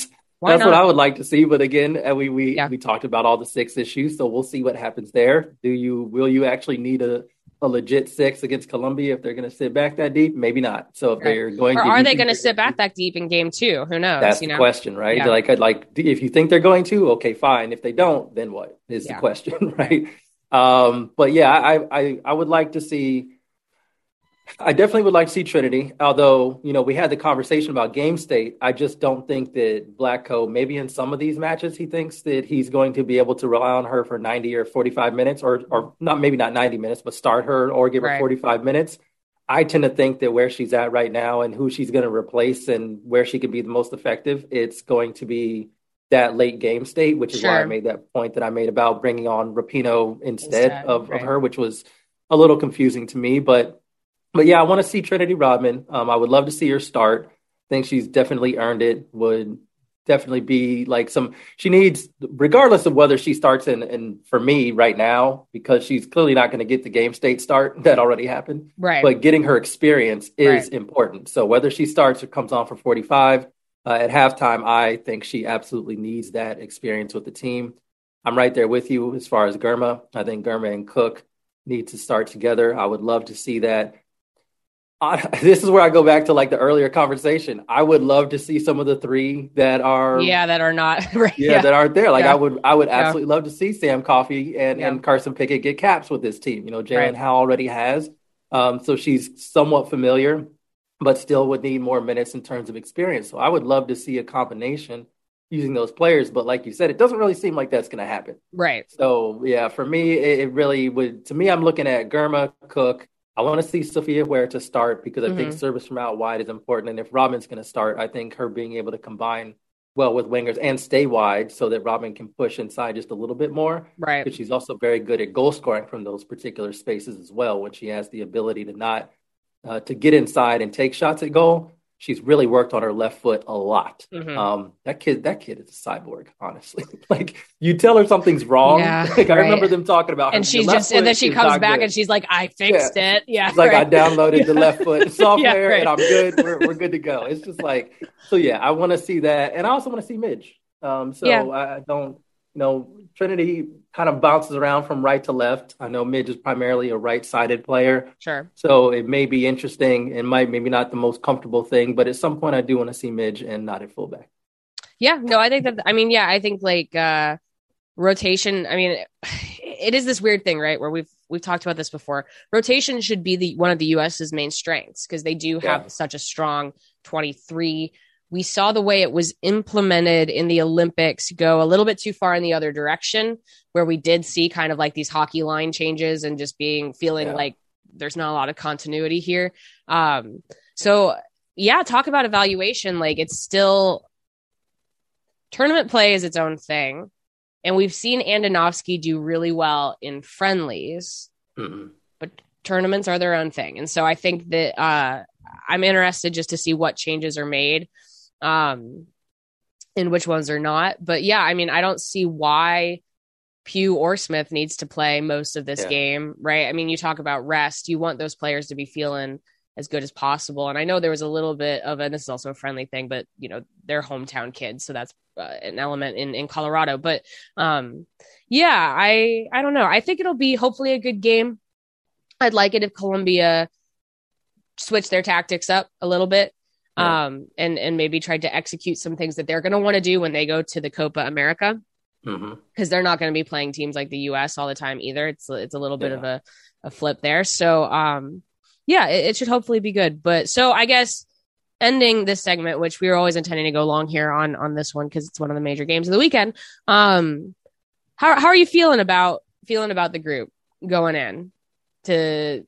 [SPEAKER 1] Why
[SPEAKER 2] That's
[SPEAKER 1] not?
[SPEAKER 2] what I would like to see. But again, uh, we we
[SPEAKER 1] Yeah.
[SPEAKER 2] we talked about all the six issues, so we'll see what happens there. Do you will you actually need a a legit six against Colombia if they're going to sit back that deep? Maybe not. So if
[SPEAKER 1] Right.
[SPEAKER 2] they're going,
[SPEAKER 1] or
[SPEAKER 2] to,
[SPEAKER 1] are they going to sit back that deep in game two? Who knows?
[SPEAKER 2] That's
[SPEAKER 1] you
[SPEAKER 2] the
[SPEAKER 1] know?
[SPEAKER 2] question, right?
[SPEAKER 1] Yeah.
[SPEAKER 2] Like, like if you think they're going to, okay, fine. If they don't, then what is
[SPEAKER 1] Yeah.
[SPEAKER 2] the question, <laughs> right? Um, but yeah, I, I, I would like to see. I definitely would like to see Trinity. Although you know we had the conversation about game state, I just don't think that Vlatko. Maybe in some of these matches, he thinks that he's going to be able to rely on her for ninety or forty-five minutes, or or not maybe not ninety minutes, but start her or give her
[SPEAKER 1] Right.
[SPEAKER 2] forty-five minutes. I tend to think that where she's at right now and who she's going to replace and where she can be the most effective, it's going to be that late game state, which is why I made that point that I made about bringing on Rapinoe instead,
[SPEAKER 1] Instead,
[SPEAKER 2] of,
[SPEAKER 1] right.
[SPEAKER 2] of her, which was a little confusing to me. But but yeah, I want to see Trinity Rodman. Um, I would love to see her start. I think she's definitely earned it. Would definitely be like some. She needs, regardless of whether she starts in. And for me right now, because she's clearly not going to get the game state start <laughs> that already happened
[SPEAKER 1] Right.
[SPEAKER 2] but getting her experience is
[SPEAKER 1] Right.
[SPEAKER 2] important. So whether she starts or comes on for 45 uh, at halftime, I think she absolutely needs that experience with the team. I'm right there with you as far as Girma. I think Girma and Cook need to start together. I would love to see that. I, <laughs> this is where I go back to like the earlier conversation. I would love to see some of the three that are
[SPEAKER 1] yeah, that are not. <laughs> right.
[SPEAKER 2] yeah, that aren't there. Like
[SPEAKER 1] Yeah.
[SPEAKER 2] I would, I would
[SPEAKER 1] Yeah.
[SPEAKER 2] absolutely love to see Sam Coffey and,
[SPEAKER 1] Yeah.
[SPEAKER 2] and Carson Pickett get caps with this team. You know, Jaelin
[SPEAKER 1] Right.
[SPEAKER 2] Howe already has, um, so she's somewhat familiar, but still would need more minutes in terms of experience. So I would love to see a combination using those players. But like you said, it doesn't really seem like that's going to happen.
[SPEAKER 1] right.
[SPEAKER 2] So yeah, for me, it, it really would. To me, I'm looking at Girma, Cook. I want to see Sophia to start because I think
[SPEAKER 1] Mhm.
[SPEAKER 2] service from out wide is important. And if Robin's going to start, I think her being able to combine well with wingers and stay wide so that Robin can push inside just a little bit more.
[SPEAKER 1] Right.
[SPEAKER 2] But she's also very good at goal scoring from those particular spaces as well. When she has the ability to not uh, to get inside and take shots at goal, she's really worked on her left foot a lot.
[SPEAKER 1] Mhm.
[SPEAKER 2] Um, that kid, that kid is a cyborg. Honestly, <laughs> like you tell her something's wrong.
[SPEAKER 1] Yeah, <laughs>
[SPEAKER 2] like I
[SPEAKER 1] right.
[SPEAKER 2] remember them talking about, her,
[SPEAKER 1] and she's just, and then she comes back
[SPEAKER 2] good.
[SPEAKER 1] and she's like, I fixed it. Yeah.
[SPEAKER 2] It's like. I downloaded the <laughs> left foot software
[SPEAKER 1] right.
[SPEAKER 2] and I'm good. We're, we're good to go. It's just like so. Yeah, I want to see that, and I also want to see Midge. Um, so
[SPEAKER 1] Yeah.
[SPEAKER 2] I don't, you know, Trinity kind of bounces around from right to left. I know Midge is primarily a right-sided player,
[SPEAKER 1] Sure.
[SPEAKER 2] so it may be interesting. It might maybe not the most comfortable thing, but at some point I do want to see Midge and not at fullback.
[SPEAKER 1] Yeah, no, I think that I mean, yeah, I think like uh rotation, I mean <sighs> it is this weird thing, right? Where we've we've talked about this before. Rotation should be the one of the US's main strengths because they do have
[SPEAKER 2] Yeah.
[SPEAKER 1] such a strong 23. We saw the way it was implemented in the Olympics go a little bit too far in the other direction, where we did see kind of like these hockey line changes and just being feeling
[SPEAKER 2] Yeah.
[SPEAKER 1] like there's not a lot of continuity here. Um, so yeah, talk about evaluation. Like it's still tournament play is its own thing. And we've seen Andonovski do really well in friendlies,
[SPEAKER 2] Mhm.
[SPEAKER 1] but tournaments are their own thing. And so I think that uh, I'm interested just to see what changes are made um, and which ones are not. But yeah, I mean, I don't see why Pugh or Smith needs to play most of this
[SPEAKER 2] Yeah.
[SPEAKER 1] game, right? I mean, you talk about rest. You want those players to be feeling as good as possible. And I know there was a little bit of, and this is also a friendly thing, but you know, they're hometown kids, so that's uh, an element in in Colorado. But um, yeah, I I don't know. I think it'll be hopefully a good game. I'd like it if Colombia switch their tactics up a little bit.
[SPEAKER 2] Yeah.
[SPEAKER 1] Um, and and maybe tried to execute some things that they're going to want to do when they go to the Copa America because they're not going to be playing teams like the U.S. all the time either. It's it's a little bit
[SPEAKER 2] Yeah.
[SPEAKER 1] of a, a flip there. So um, yeah, it, it should hopefully be good. But so I guess ending this segment, which we were always intending to go long here on on this one because it's one of the major games of the weekend. Um, how how are you feeling about feeling about the group going in to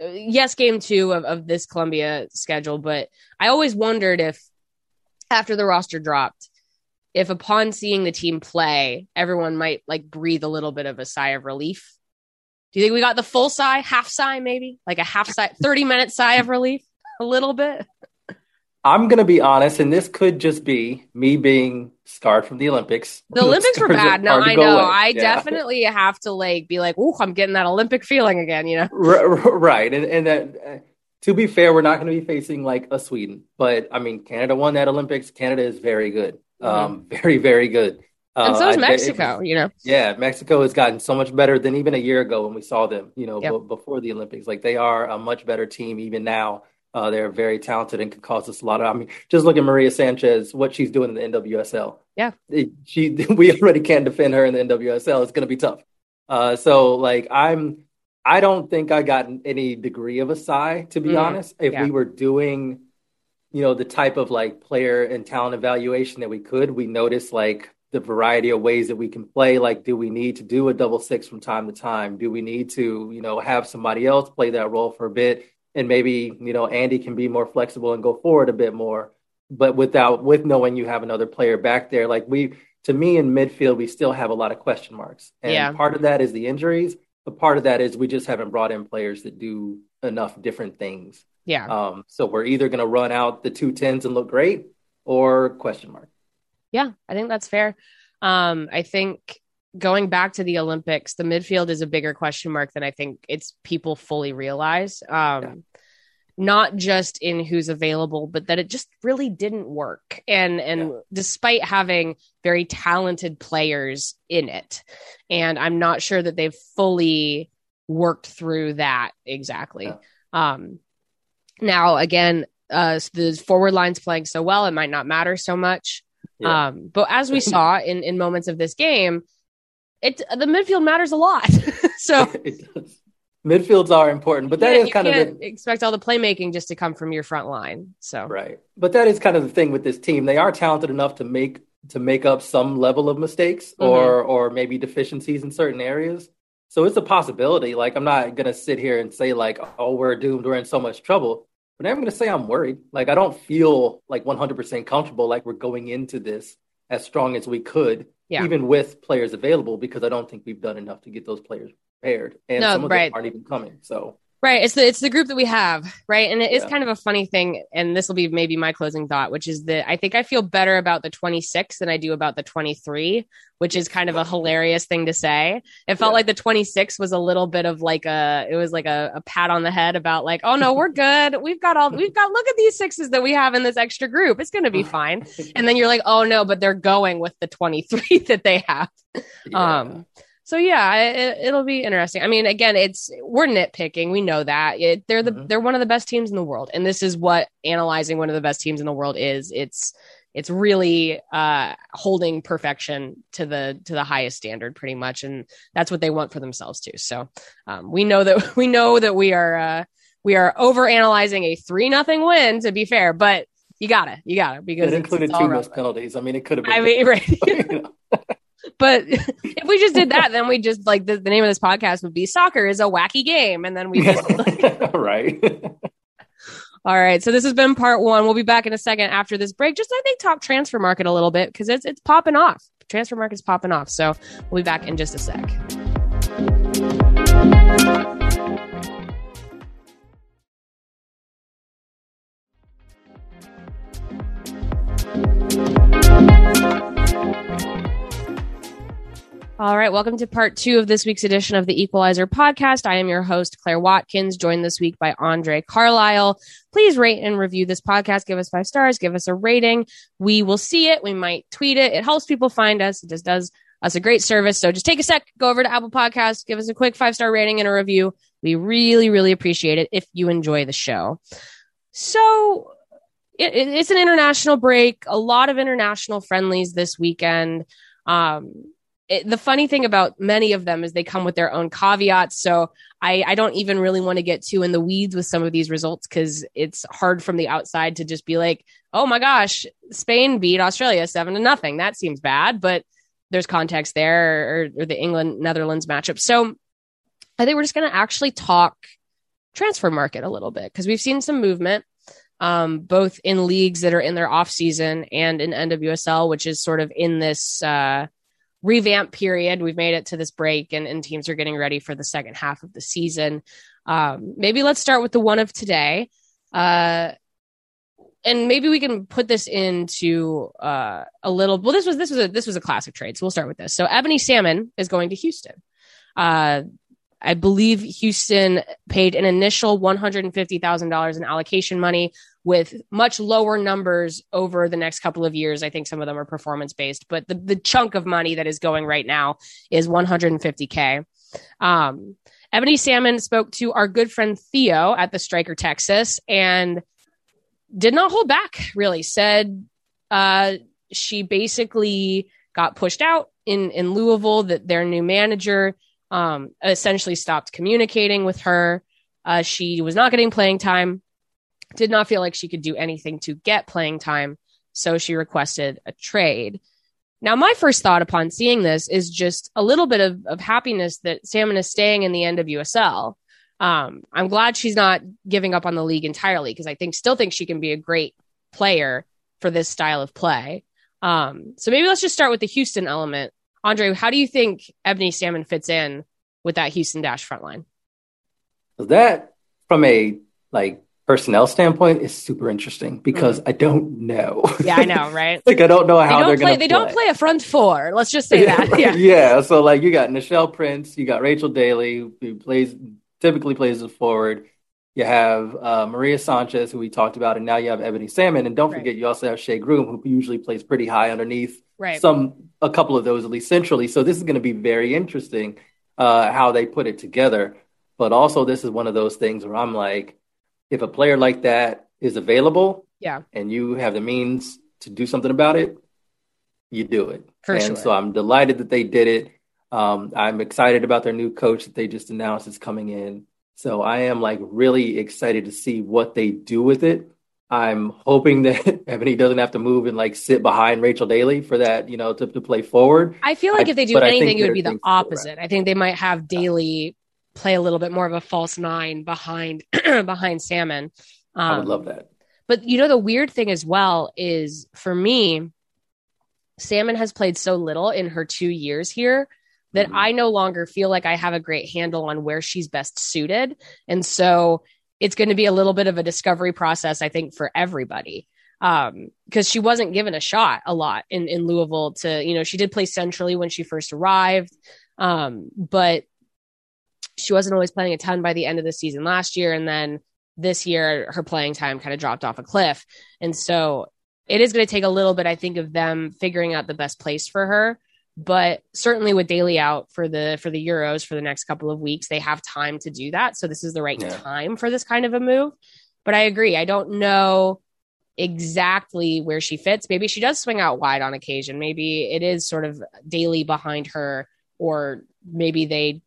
[SPEAKER 1] yes game two of, of this Colombia schedule, but I always wondered if after the roster dropped if upon seeing the team play, everyone might like breathe a little bit of a sigh of relief. Do you think we got the full sigh, half sigh, maybe like a half sigh, 30 minute sigh of relief? A little bit.
[SPEAKER 2] I'm gonna be honest, and this could just be me being scarred from the Olympics.
[SPEAKER 1] The Olympics were bad. No, I know.
[SPEAKER 2] away.
[SPEAKER 1] I
[SPEAKER 2] Yeah.
[SPEAKER 1] definitely have to like be like, "Ooh, I'm getting that Olympic feeling again, you know? <laughs>
[SPEAKER 2] Right, and and that uh, to be fair, we're not going to be facing like a Sweden, but I mean, Canada won that Olympics. Canada is very good. Um, mm-hmm. Very, very good.
[SPEAKER 1] And so is uh, Mexico, was, you know.
[SPEAKER 2] Yeah, Mexico has gotten so much better than even a year ago when we saw them, you know, yep. b- before the Olympics. Like they are a much better team even now. Uh, they're very talented and can cause us a lot of. I mean, just look at Maria Sanchez, what she's doing in the NWSL.
[SPEAKER 1] Yeah,
[SPEAKER 2] she <laughs> we already can't defend her in the NWSL. It's going to be tough. Uh, so like I'm, I don't think I got any degree of a sigh to be mm-hmm. honest. If yeah. we were doing, you know, the type of like player and talent evaluation that we could, we noticed like the variety of ways that we can play. Like, do we need to do a double six from time to time? Do we need to, you know, have somebody else play that role for a bit? And maybe, you know, Andi can be more flexible and go forward a bit more, but without, with knowing you have another player back there. Like, we, to me, in midfield, we still have a lot of question marks. And yeah. part of that is the injuries, but part of that is we just haven't brought in players that do enough different things.
[SPEAKER 1] Yeah.
[SPEAKER 2] Um, so we're either going to run out the two tens and look great or question mark.
[SPEAKER 1] Yeah, I think that's fair. Um, I think going back to the Olympics, the midfield is a bigger question mark than I think it's people fully realize. Um, yeah. Not just in who's available, but that it just really didn't work. And and yeah. despite having very talented players in it, and I'm not sure that they've fully worked through that exactly. Yeah. Um, now again, uh, the forward line's playing so well, it might not matter so much. Um, but as we saw in, in moments of this game, it the midfield matters a lot. <laughs> so <laughs>
[SPEAKER 2] midfields are important, but that is kind of
[SPEAKER 1] the, expect all the playmaking just to come from your front line. So
[SPEAKER 2] right, but that is kind of the thing with this team. They are talented enough to make to make up some level of mistakes mm-hmm. or or maybe deficiencies in certain areas. So it's a possibility. Like I'm not gonna sit here and say like, oh, we're doomed, we're in so much trouble. But I'm going to say I'm worried. Like I don't feel like 100% comfortable like we're going into this as strong as we could, yeah. even with players available, because I don't think we've done enough to get those players prepared, and no, some of right. them aren't even coming. So
[SPEAKER 1] Right. It's the it's the group that we have, right? And it is yeah. kind of a funny thing, and this will be maybe my closing thought, which is that I think I feel better about the 26 than I do about the 23, which is kind of a hilarious thing to say. It felt yeah. like the 26 was a little bit of like a it was like a, a pat on the head about like, oh no, we're <laughs> good. We've got all we've got look at these sixes that we have in this extra group. It's gonna be <laughs> fine. And then you're like, oh no, but they're going with the 23 <laughs> that they have. Yeah. Um so yeah, it, will be interesting. I mean, again, it's we're nitpicking. We know that it, they're the mm-hmm. they're one of the best teams in the world, and this is what analyzing one of the best teams in the world is. It's it's really uh, holding perfection to the to the highest standard, pretty much, and that's what they want for themselves too. So um, we know that <laughs> we know that we are uh, we are over analyzing a three nothing win. To be fair, but you gotta you gotta because
[SPEAKER 2] it included two missed penalties. I mean, it could have been.
[SPEAKER 1] I mean, right. <laughs> <laughs> But <laughs> if we just did that, then we just like the, the name of this podcast would be "Soccer is a wacky game," and then we just <laughs> <laughs>
[SPEAKER 2] right.
[SPEAKER 1] All right, so this has been part one. We'll be back in a second after this break. Just I think talk transfer market a little bit because it's it's popping off. Transfer market's popping off. So we'll be back in just a sec. All right, welcome to part two of this week's edition of the Equalizer podcast. I am your host, Claire Watkins, joined this week by Andre Carlisle. Please rate and review this podcast. Give us five stars, give us a rating. We will see it. We might tweet it. It helps people find us. It just does us a great service. So just take a sec, go over to Apple Podcasts, give us a quick five star rating and a review. We really, really appreciate it if you enjoy the show. So it, it's an international break, a lot of international friendlies this weekend. Um, it, the funny thing about many of them is they come with their own caveats. So I, I don't even really want to get too in the weeds with some of these results because it's hard from the outside to just be like, oh my gosh, Spain beat Australia seven to nothing. That seems bad, but there's context there or, or the England Netherlands matchup. So I think we're just going to actually talk transfer market a little bit because we've seen some movement. Um, both in leagues that are in their off season and in NWSL, which is sort of in this uh, revamp period. We've made it to this break, and, and teams are getting ready for the second half of the season. Um, maybe let's start with the one of today. Uh, and maybe we can put this into uh, a little. Well, this was this was a this was a classic trade, so we'll start with this. So Ebony Salmon is going to Houston. Uh, I believe Houston paid an initial $150,000 in allocation money with much lower numbers over the next couple of years. I think some of them are performance based, but the, the chunk of money that is going right now is 150K. Um, Ebony Salmon spoke to our good friend Theo at the Striker Texas and did not hold back, really. Said uh, she basically got pushed out in, in Louisville, that their new manager um, essentially stopped communicating with her. Uh, she was not getting playing time, did not feel like she could do anything to get playing time. So she requested a trade. Now, my first thought upon seeing this is just a little bit of, of happiness that Salmon is staying in the NWSL. Um, I'm glad she's not giving up on the league entirely because I think still think she can be a great player for this style of play. Um, so maybe let's just start with the Houston element. Andre, how do you think Ebony Salmon fits in with that Houston Dash front line?
[SPEAKER 2] That, from a like personnel standpoint is super interesting because mm-hmm. I don't know.
[SPEAKER 1] Yeah, I know, <laughs> right?
[SPEAKER 2] like I don't know how
[SPEAKER 1] they
[SPEAKER 2] are going to. Play.
[SPEAKER 1] They don't play a front four. Let's just say <laughs> that.
[SPEAKER 2] Yeah. yeah. So like you got Nichelle Prince, you got Rachel Daly, who plays typically plays as forward. You have uh, Maria Sanchez, who we talked about, and now you have Ebony Salmon. And don't right. forget, you also have Shea Groom, who usually plays pretty high underneath.
[SPEAKER 1] Right.
[SPEAKER 2] Some a couple of those at least centrally. So this is going to be very interesting uh, how they put it together. But also, this is one of those things where I'm like, if a player like that is available,
[SPEAKER 1] yeah,
[SPEAKER 2] and you have the means to do something about it, you do it.
[SPEAKER 1] For
[SPEAKER 2] and
[SPEAKER 1] sure.
[SPEAKER 2] so I'm delighted that they did it. Um, I'm excited about their new coach that they just announced is coming in. So I am like really excited to see what they do with it. I'm hoping that <laughs> Ebony doesn't have to move and like sit behind Rachel Daly for that, you know, to, to play forward.
[SPEAKER 1] I feel like I, if they do anything, it would be the opposite. I think they might have Daly play a little bit more of a false nine behind <clears throat> behind Salmon.
[SPEAKER 2] Um, I would love that.
[SPEAKER 1] But you know, the weird thing as well is for me, Salmon has played so little in her two years here that mm-hmm. I no longer feel like I have a great handle on where she's best suited. And so it's going to be a little bit of a discovery process, I think, for everybody. Um, because she wasn't given a shot a lot in, in Louisville to, you know, she did play centrally when she first arrived. Um, but she wasn't always playing a ton by the end of the season last year. And then this year, her playing time kind of dropped off a cliff. And so it is going to take a little bit, I think, of them figuring out the best place for her. But certainly with Daly out for the for the Euros for the next couple of weeks, they have time to do that. So this is the right yeah. time for this kind of a move. But I agree. I don't know exactly where she fits. Maybe she does swing out wide on occasion. Maybe it is sort of Daly behind her, or maybe they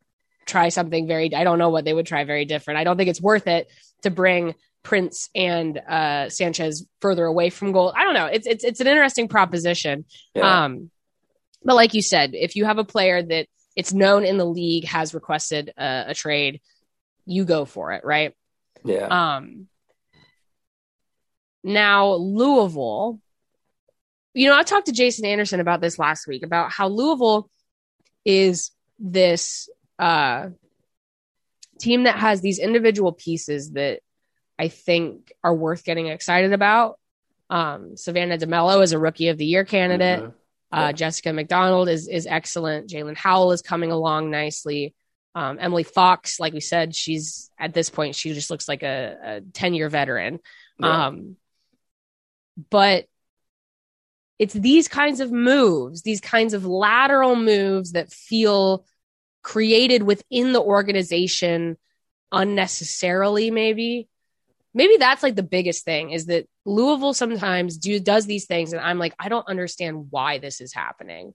[SPEAKER 1] try something very I don't know what they would try very different. I don't think it's worth it to bring Prince and uh, Sanchez further away from goal. I don't know. It's it's it's an interesting proposition. Yeah. Um, but like you said, if you have a player that it's known in the league has requested a, a trade, you go for it, right?
[SPEAKER 2] Yeah.
[SPEAKER 1] Um. Now Louisville, you know, I talked to Jason Anderson about this last week about how Louisville is this uh, team that has these individual pieces that I think are worth getting excited about. Um, Savannah DeMello is a rookie of the year candidate. Mm-hmm. Uh, Jessica McDonald is is excellent. Jaelin Howell is coming along nicely. Um, Emily Fox, like we said, she's at this point she just looks like a ten year veteran. Um, but it's these kinds of moves, these kinds of lateral moves that feel created within the organization unnecessarily maybe maybe that's like the biggest thing is that Louisville sometimes do does these things and I'm like I don't understand why this is happening.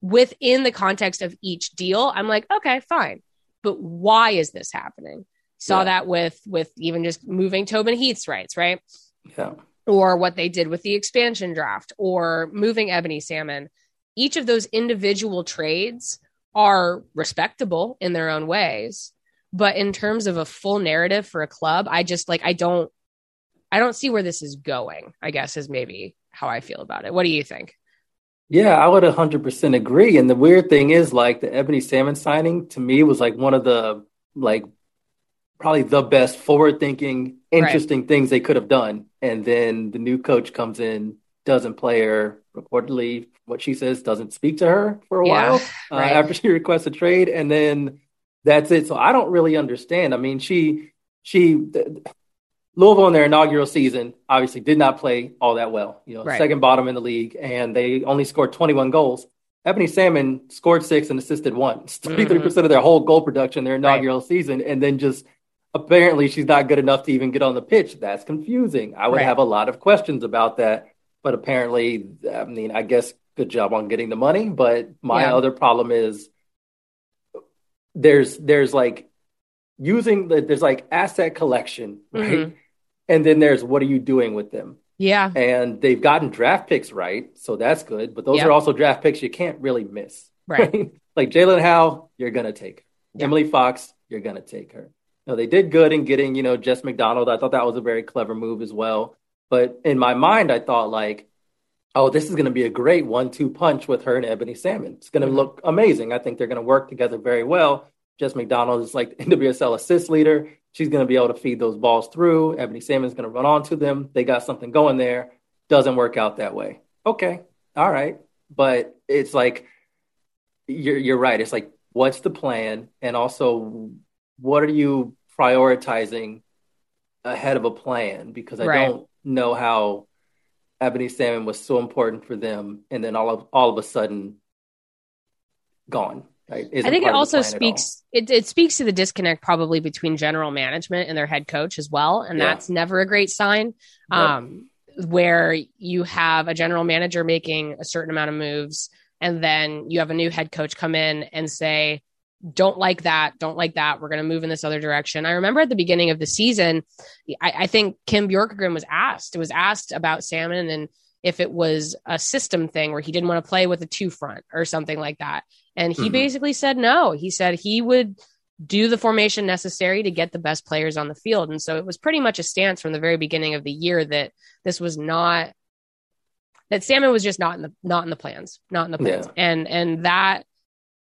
[SPEAKER 1] Within the context of each deal I'm like okay fine. But why is this happening? Saw yeah. that with with even just moving Tobin Heath's rights right?
[SPEAKER 2] Yeah.
[SPEAKER 1] Or what they did with the expansion draft or moving Ebony Salmon. Each of those individual trades are respectable in their own ways. But in terms of a full narrative for a club, I just like, I don't, I don't see where this is going, I guess is maybe how I feel about it. What do you think?
[SPEAKER 2] Yeah, I would 100% agree. And the weird thing is, like, the Ebony Salmon signing to me was like one of the, like, probably the best forward thinking, interesting right. things they could have done. And then the new coach comes in, doesn't play her, reportedly what she says doesn't speak to her for a yeah, while uh, right. after she requests a trade, and then That's it. So I don't really understand. I mean, she she Louisville in their inaugural season obviously did not play all that well. You know, right. second bottom in the league, and they only scored 21 goals. Ebony Salmon scored six and assisted one. 33 mm-hmm. percent of their whole goal production their inaugural right. season, and then just apparently she's not good enough to even get on the pitch. That's confusing. I would right. have a lot of questions about that, but apparently, I mean, I guess good job on getting the money. But my yeah. other problem is there's there's like using the there's like asset collection, right? Mm-hmm. And then there's what are you doing with them?
[SPEAKER 1] Yeah.
[SPEAKER 2] And they've gotten draft picks right, so that's good. But those are also draft picks you can't really miss.
[SPEAKER 1] Right. right? <laughs>
[SPEAKER 2] like Jaelin Howell, you're gonna take. Yeah. Emily Fox, you're gonna take her. No, they did good in getting, you know, Jess McDonald. I thought that was a very clever move as well. But in my mind, I thought like, oh, this is going to be a great one-two punch with her and Ebony Salmon. It's going to mm-hmm. look amazing. I think they're going to work together very well. Jess McDonald is like <laughs> the NWSL assist leader. She's going to be able to feed those balls through. Ebony Salmon is going to run onto them. They got something going there. Doesn't work out that way. Okay, all right, but it's like you're you're right. It's like what's the plan, and also what are you prioritizing ahead of a plan? Because I right. don't know how Ebony Salmon was so important for them, and then all of all of a sudden gone. Right?
[SPEAKER 1] I think it also speaks it, it speaks to the disconnect probably between general management and their head coach as well, and yeah. that's never a great sign. Um, where you have a general manager making a certain amount of moves, and then you have a new head coach come in and say, "Don't like that, don't like that. We're going to move in this other direction." I remember at the beginning of the season, I, I think Kim Björkegren was asked. It was asked about Salmon and if it was a system thing where he didn't want to play with a two front or something like that. And he mm-hmm. basically said no. He said he would do the formation necessary to get the best players on the field. And so it was pretty much a stance from the very beginning of the year that this was not that Salmon was just not in the not in the plans, not in the plans. Yeah. And and that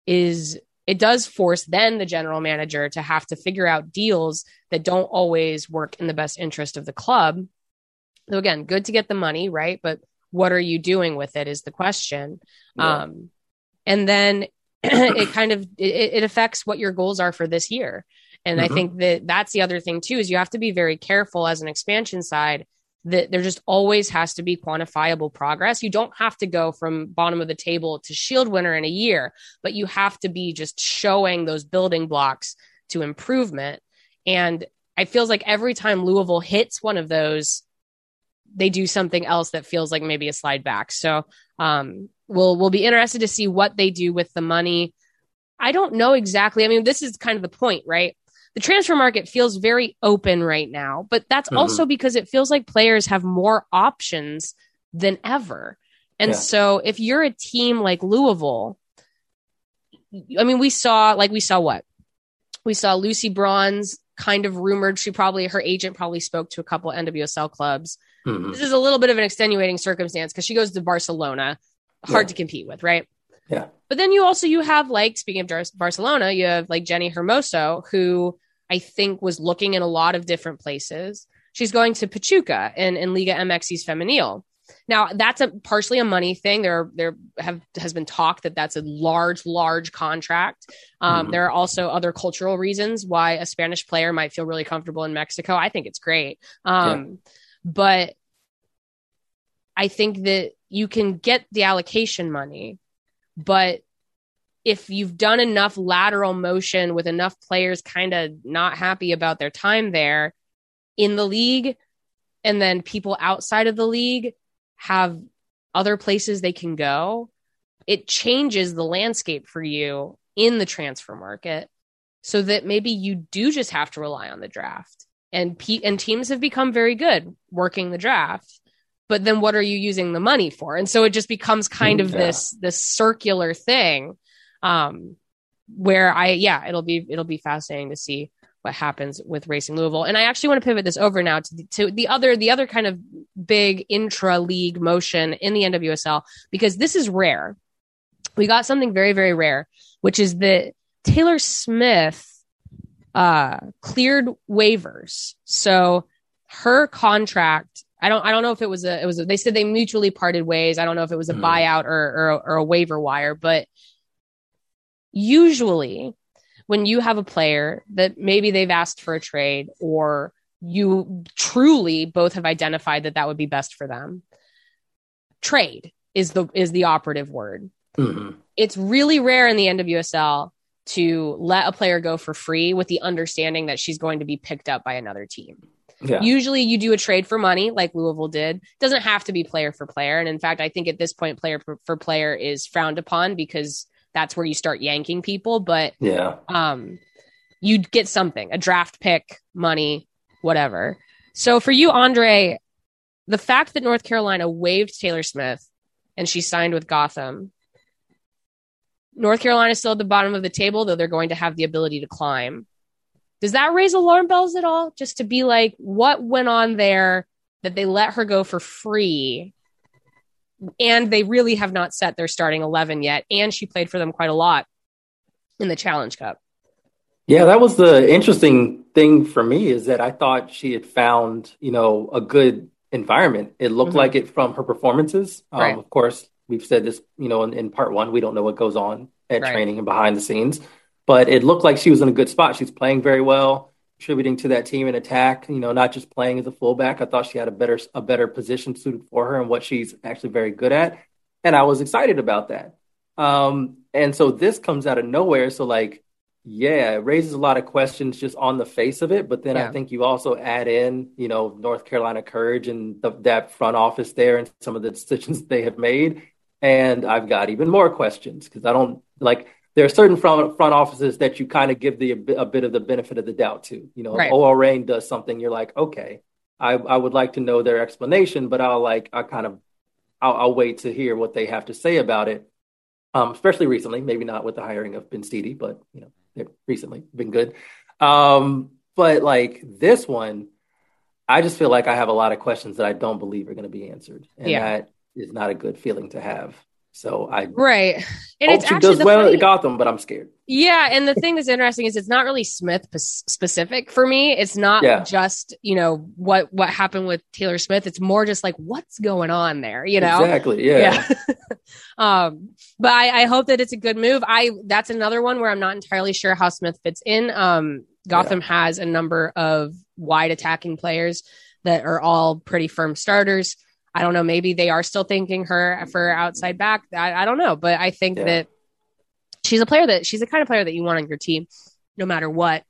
[SPEAKER 1] is it does force then the general manager to have to figure out deals that don't always work in the best interest of the club. So again, good to get the money, right? But what are you doing with it is the question yeah. um, and then <clears throat> it kind of it, it, affects what your goals are for this year and mm-hmm. i think that that's the other thing too is you have to be very careful as an expansion side that there just always has to be quantifiable progress you don't have to go from bottom of the table to shield winner in a year but you have to be just showing those building blocks to improvement and it feels like every time louisville hits one of those they do something else that feels like maybe a slide back. So um, we'll we'll be interested to see what they do with the money. I don't know exactly. I mean, this is kind of the point, right? The transfer market feels very open right now, but that's mm-hmm. also because it feels like players have more options than ever. And yeah. so if you're a team like Louisville, I mean, we saw like we saw what? We saw Lucy Bronze kind of rumored she probably her agent probably spoke to a couple of NWSL clubs Mm-hmm. This is a little bit of an extenuating circumstance because she goes to Barcelona, hard yeah. to compete with, right?
[SPEAKER 2] Yeah.
[SPEAKER 1] But then you also you have like speaking of Barcelona, you have like Jenni Hermoso, who I think was looking in a lot of different places. She's going to Pachuca in, in Liga MX's Femenil. Now that's a partially a money thing. There, there have has been talk that that's a large, large contract. Um, mm-hmm. There are also other cultural reasons why a Spanish player might feel really comfortable in Mexico. I think it's great. Um, yeah. But I think that you can get the allocation money, but if you've done enough lateral motion with enough players kind of not happy about their time there in the league, and then people outside of the league have other places they can go, it changes the landscape for you in the transfer market so that maybe you do just have to rely on the draft. And and teams have become very good working the draft but then what are you using the money for and so it just becomes kind of yeah. this this circular thing um where i yeah it'll be it'll be fascinating to see what happens with racing louisville and i actually want to pivot this over now to the, to the other the other kind of big intra league motion in the nwsl because this is rare we got something very very rare which is that taylor smith uh, cleared waivers. So her contract, I don't, I don't know if it was a, it was, a, they said they mutually parted ways. I don't know if it was a mm. buyout or, or, or a waiver wire, but usually when you have a player that maybe they've asked for a trade or you truly both have identified that that would be best for them. Trade is the is the operative word. Mm-hmm. It's really rare in the NWSL to let a player go for free with the understanding that she's going to be picked up by another team. Yeah. Usually you do a trade for money like Louisville did. Doesn't have to be player for player. And in fact, I think at this point player for, player is frowned upon because that's where you start yanking people, but
[SPEAKER 2] yeah.
[SPEAKER 1] Um you'd get something, a draft pick, money, whatever. So for you Andre, the fact that North Carolina waived Taylor Smith and she signed with Gotham North Carolina is still at the bottom of the table, though they're going to have the ability to climb. Does that raise alarm bells at all? Just to be like, what went on there that they let her go for free? And they really have not set their starting 11 yet. And she played for them quite a lot in the Challenge Cup.
[SPEAKER 2] Yeah, that was the interesting thing for me is that I thought she had found, you know, a good environment. It looked mm-hmm. like it from her performances. Um, right. Of course, we've said this, you know, in, in part one, we don't know what goes on at right. training and behind the scenes, but it looked like she was in a good spot. She's playing very well, contributing to that team in attack. You know, not just playing as a fullback. I thought she had a better a better position suited for her and what she's actually very good at, and I was excited about that. Um, and so this comes out of nowhere. So like, yeah, it raises a lot of questions just on the face of it. But then yeah. I think you also add in, you know, North Carolina courage and the, that front office there and some of the decisions <laughs> they have made. And I've got even more questions because I don't like there are certain front front offices that you kind of give the a bit of the benefit of the doubt to. You know, right. if OL Reign does something, you're like, okay, I I would like to know their explanation, but I'll like I kind of I'll, I'll wait to hear what they have to say about it. Um, especially recently, maybe not with the hiring of Benstiti, but you know, recently been good. Um, but like this one, I just feel like I have a lot of questions that I don't believe are going to be answered, and yeah. that is not a good feeling to have. So I
[SPEAKER 1] right,
[SPEAKER 2] and hope it's she does well funny, at Gotham, but I'm scared.
[SPEAKER 1] Yeah, and the thing that's interesting is it's not really Smith specific for me. It's not yeah. just you know what what happened with Taylor Smith. It's more just like what's going on there. You know
[SPEAKER 2] exactly. Yeah.
[SPEAKER 1] yeah. <laughs> um, but I, I hope that it's a good move. I that's another one where I'm not entirely sure how Smith fits in. Um, Gotham yeah. has a number of wide attacking players that are all pretty firm starters. I don't know. Maybe they are still thinking her for outside back. I, I don't know, but I think yeah. that she's a player that she's the kind of player that you want on your team, no matter what.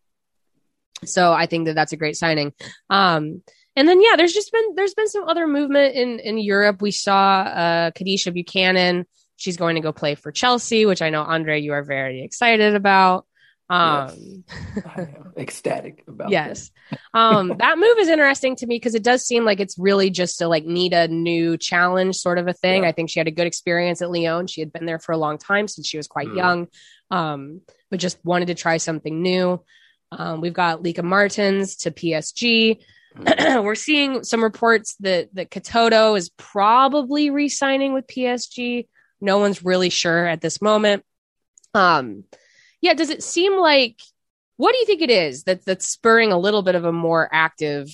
[SPEAKER 1] So I think that that's a great signing. Um, and then yeah, there's just been there's been some other movement in in Europe. We saw uh, Kadeisha Buchanan. She's going to go play for Chelsea, which I know Andre you are very excited about. Um, <laughs>
[SPEAKER 2] yes. Ecstatic about.
[SPEAKER 1] Yes, um, <laughs> that move is interesting to me because it does seem like it's really just to like need a new challenge, sort of a thing. Yeah. I think she had a good experience at Lyon. She had been there for a long time since she was quite mm. young, um, but just wanted to try something new. Um, we've got Lieke Martens to PSG. Mm. <clears throat> We're seeing some reports that that Katoto is probably re-signing with PSG. No one's really sure at this moment. Um, yeah, does it seem like what do you think it is that that's spurring a little bit of a more active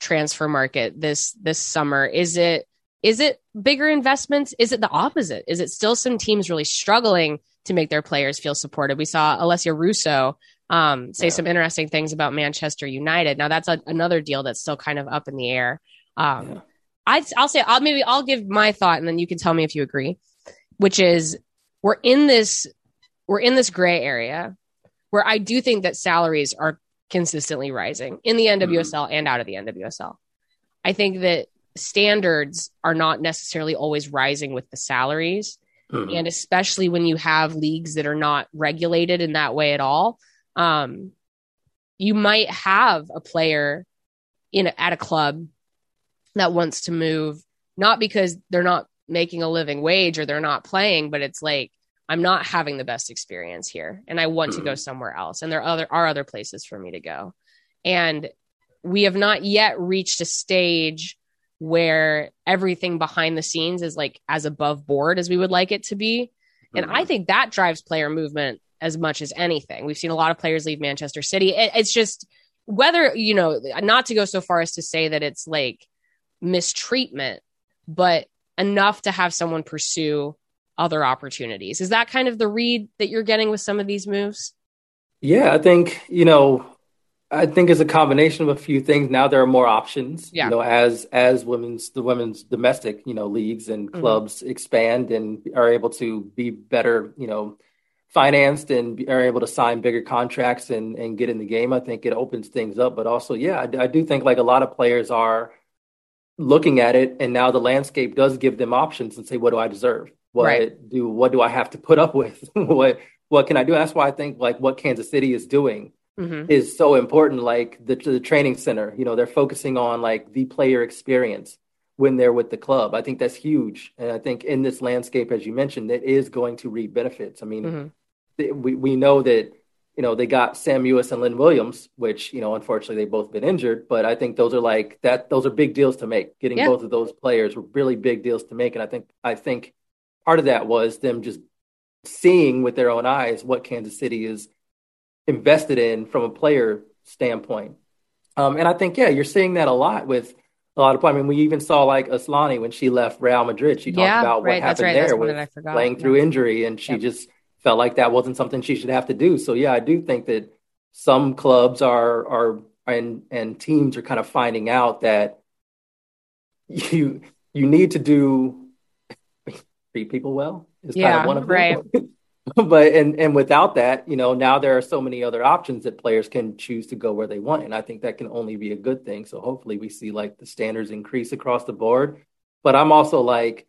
[SPEAKER 1] transfer market this this summer? Is it is it bigger investments? Is it the opposite? Is it still some teams really struggling to make their players feel supported? We saw Alessia Russo um, say yeah. some interesting things about Manchester United. Now that's a, another deal that's still kind of up in the air. Um, yeah. I, I'll say I'll maybe I'll give my thought and then you can tell me if you agree. Which is we're in this we're in this gray area where I do think that salaries are consistently rising in the NWSL mm-hmm. and out of the NWSL. I think that standards are not necessarily always rising with the salaries. Mm-hmm. And especially when you have leagues that are not regulated in that way at all, um, you might have a player in a, at a club that wants to move, not because they're not making a living wage or they're not playing, but it's like I'm not having the best experience here and I want mm-hmm. to go mm-hmm. somewhere else. And there are other are other places for me to go. And we have not yet reached a stage where everything behind the scenes is like as above board as we would like it to be. And mm-hmm. I think that drives player movement as much as anything. We've seen a lot of players leave Manchester City. It, it's just whether, you know, not to go so far as to say that it's like mistreatment, but enough to have someone pursue other opportunities. Is that kind of the read that you're getting with some of these moves?
[SPEAKER 2] Yeah, I think, you know, I think it's a combination of a few things. Now there are more options.
[SPEAKER 1] Yeah.
[SPEAKER 2] You know, as as women's the women's domestic, you know, leagues and
[SPEAKER 1] Mm-hmm.
[SPEAKER 2] clubs expand and are able to be better, you know, financed and be- are able to sign bigger contracts and and get in the game. I think it opens things up. But also, yeah, I do think like a lot of players are looking at it, and now the landscape does give them options and say, what do I deserve? What
[SPEAKER 1] Right.
[SPEAKER 2] do what do I have to put up with? <laughs> what what can I do? That's why I think like what Kansas City is doing
[SPEAKER 1] hmm
[SPEAKER 2] is so important. Like the the training center, you know, they're focusing on like the player experience when they're with the club. I think that's huge, and I think in this landscape, as you mentioned, it is going to reap benefits. I mean,
[SPEAKER 1] hmm
[SPEAKER 2] th- we we know that you know they got Sam Mewis and Lynn Williams, which you know unfortunately they've both been injured, but I think those are like that. Those are big deals to make. Getting
[SPEAKER 1] Yeah.
[SPEAKER 2] both of those players were really big deals to make, and I think I think part of that was them just seeing with their own eyes what Kansas City is invested in from a player standpoint. Um, and I think, yeah, you're seeing that a lot with a lot of. I mean, we even saw like Asllani when she left Real Madrid. She talked
[SPEAKER 1] Yeah,
[SPEAKER 2] about what
[SPEAKER 1] right.
[SPEAKER 2] Happened
[SPEAKER 1] right.
[SPEAKER 2] There with
[SPEAKER 1] that I forgot.
[SPEAKER 2] playing
[SPEAKER 1] Yeah.
[SPEAKER 2] through injury, and she
[SPEAKER 1] Yep.
[SPEAKER 2] just felt like that wasn't something she should have to do. So yeah, I do think that some clubs are are and and teams are kind of finding out that <laughs> you you need to do treat people well is kind of one of them.
[SPEAKER 1] right. <laughs>
[SPEAKER 2] but and and without that, you know, now there are so many other options that players can choose to go where they want, and I think that can only be a good thing. So hopefully, we see like the standards increase across the board. But I'm also like,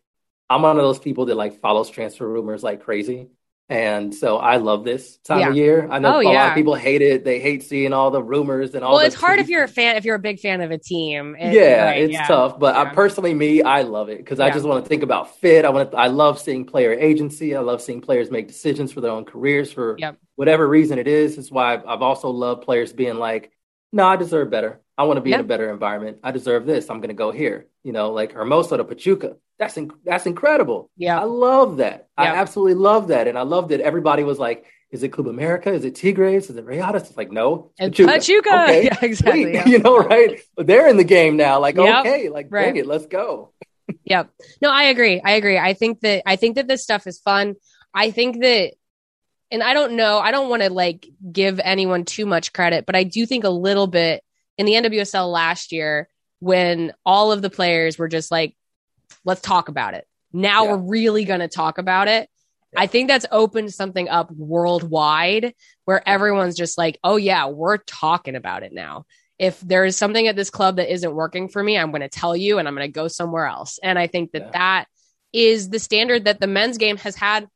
[SPEAKER 2] I'm one of those people that like follows transfer rumors like crazy. And so I love this time
[SPEAKER 1] Yeah.
[SPEAKER 2] of year. I know
[SPEAKER 1] Oh,
[SPEAKER 2] a lot of people hate it. They hate seeing all the rumors and all
[SPEAKER 1] Well, it's hard if you're a fan, if you're a big fan of a team. It-
[SPEAKER 2] Yeah,
[SPEAKER 1] right,
[SPEAKER 2] it's
[SPEAKER 1] yeah.
[SPEAKER 2] tough, but I personally, me, I love it because I just want to think about fit. I want to, I love seeing player agency. I love seeing players make decisions for their own careers for
[SPEAKER 1] Yep.
[SPEAKER 2] whatever reason it is. It's why I've, I've also loved players being like, "No, I deserve better. I want to be in a better environment. I deserve this. I'm going to go here." You know, like Hermoso to Pachuca. That's inc- that's incredible.
[SPEAKER 1] Yeah.
[SPEAKER 2] I love that. I absolutely love that, and I love that everybody was like. Is it Club America? Is it Tigres? Is it Rayadas? It's like no,
[SPEAKER 1] And
[SPEAKER 2] Pachuca.
[SPEAKER 1] Pachuca.
[SPEAKER 2] Okay, <laughs>
[SPEAKER 1] Yeah, exactly. Yeah. <laughs>
[SPEAKER 2] You know, right? They're in the game now. Like,
[SPEAKER 1] Yep.
[SPEAKER 2] okay, like
[SPEAKER 1] Right.
[SPEAKER 2] bring it, let's go.
[SPEAKER 1] Yep. No, I agree. I agree. I think that I think that this stuff is fun. I think that and I don't know, I don't want to like give anyone too much credit, but I do think a little bit in the NWSL last year when all of the players were just like let's talk about it. Now
[SPEAKER 2] Yeah.
[SPEAKER 1] we're really going to talk about it. I think that's opened something up worldwide where everyone's just like, "Oh yeah, we're talking about it now." if there is something at this club that isn't working for me, I'm going to tell you and I'm going to go somewhere else. And I think that
[SPEAKER 2] Yeah.
[SPEAKER 1] that is the standard that the men's game has had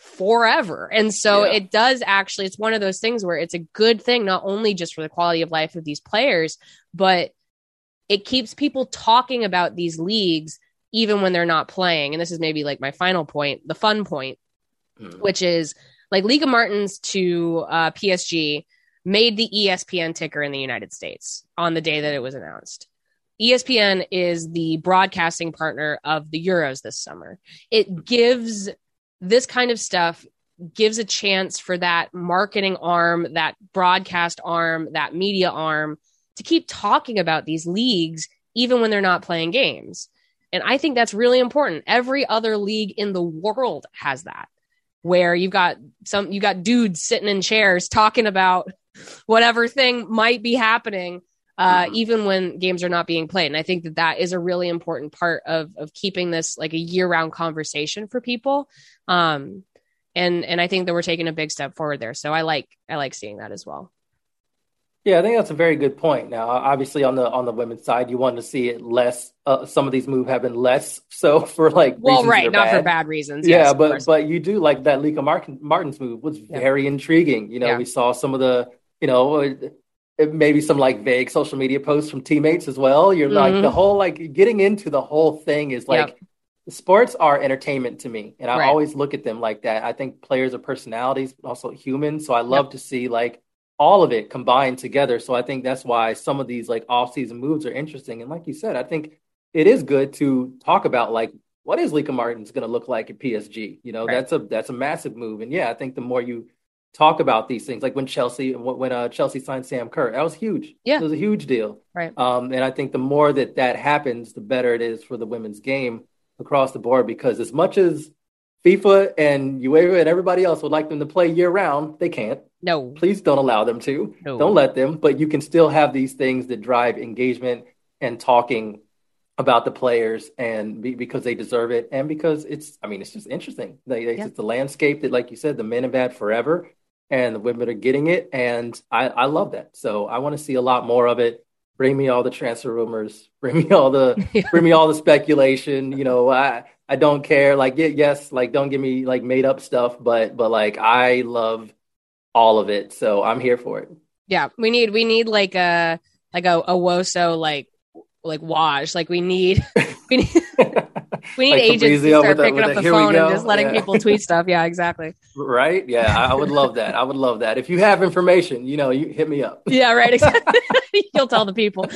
[SPEAKER 1] forever. And so
[SPEAKER 2] Yeah.
[SPEAKER 1] it does actually, it's one of those things where it's a good thing, not only just for the quality of life of these players, but it keeps people talking about these leagues even when they're not playing. And this is maybe like my final point, the fun point
[SPEAKER 2] Mm.
[SPEAKER 1] which is like Lieke Martens to uh, PSG made the ESPN ticker in the United States on the day that it was announced. ESPN is the broadcasting partner of the Euros this summer. It gives this kind of stuff gives a chance for that marketing arm, that broadcast arm, that media arm to keep talking about these leagues even when they're not playing games. And I think that's really important. Every other league in the world has that where you've got some you got dudes sitting in chairs talking about whatever thing might be happening uh,
[SPEAKER 2] Mhm.
[SPEAKER 1] even when games are not being played and i think that that is a really important part of of keeping this like a year-round conversation for people um and and i think that we're taking a big step forward there so i like i like seeing that as well
[SPEAKER 2] Yeah, I think that's a very good point. Now, obviously, on the on the women's side, you want to see it less. Uh, some of these moves have been less so <laughs> for like
[SPEAKER 1] well right not for
[SPEAKER 2] bad.
[SPEAKER 1] bad reasons
[SPEAKER 2] Yeah,
[SPEAKER 1] yes,
[SPEAKER 2] but but you do like that Lieke Martin, Martin's move was
[SPEAKER 1] Yeah.
[SPEAKER 2] very intriguing. You know,
[SPEAKER 1] Yeah.
[SPEAKER 2] we saw some of the you know maybe some like vague social media posts from teammates as well. You're like
[SPEAKER 1] Mhm.
[SPEAKER 2] the whole like getting into the whole thing is like sports are entertainment to me, and I
[SPEAKER 1] Right.
[SPEAKER 2] always look at them like that. I think players are personalities, but also humans. So I love to see like all of it combined together. So I think that's why some of these like off-season moves are interesting. And like you said, I think it is good to talk about like what is Lieke Martens going to look like at PSG. You know,
[SPEAKER 1] Right.
[SPEAKER 2] that's a that's a massive move. And yeah, I think the more you talk about these things, like when Chelsea when uh, Chelsea signed Sam Kerr, that was huge.
[SPEAKER 1] Yeah.
[SPEAKER 2] it was a huge deal.
[SPEAKER 1] Right.
[SPEAKER 2] Um, and I think the more that that happens, the better it is for the women's game across the board. Because as much as FIFA and UEFA and everybody else would like them to play year round. They can't.
[SPEAKER 1] No.
[SPEAKER 2] Please don't allow them to.
[SPEAKER 1] No.
[SPEAKER 2] Don't let them. But you can still have these things that drive engagement and talking about the players and be, because they deserve it and because it's I mean it's just interesting. They, they, yeah. It's the landscape that like you said the men have had forever and the women are getting it and I, I love that. So I want to see a lot more of it. Bring me all the transfer rumors. <laughs> Bring me all the yeah. bring me all the speculation. You know, I I don't care. Like yes, like don't give me like made up stuff, but but like I love all of it. So I'm here for it.
[SPEAKER 1] Yeah, we need we need like a like a, a Woso like like wash. Like we need <laughs> we need we need like agents to start picking up the phone and just letting yeah. people tweet stuff. Yeah, exactly.
[SPEAKER 2] Right? Yeah, I would love that. I would love that. If you have information, you know, you hit me up.
[SPEAKER 1] Yeah, right. <laughs> Exactly. <laughs> You'll tell the people.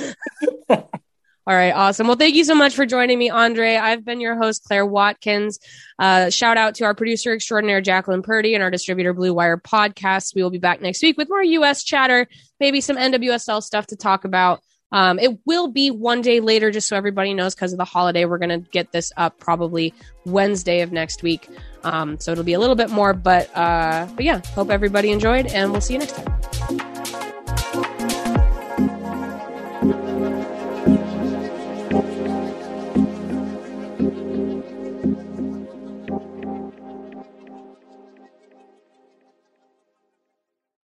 [SPEAKER 1] <laughs> All right, awesome. Well, thank you so much for joining me, Andre. I've been your host, Claire Watkins. Uh, shout out to our producer extraordinaire, Jacqueline Purdy, and our distributor, Blue Wire Podcasts. We will be back next week with more U.S. chatter, maybe some NWSL stuff to talk about. Um, it will be one day later, just so everybody knows, because of the holiday. We're going to get this up probably Wednesday of next week. Um, so it'll be a little bit more, but uh, but yeah, hope everybody enjoyed, and we'll see you next time.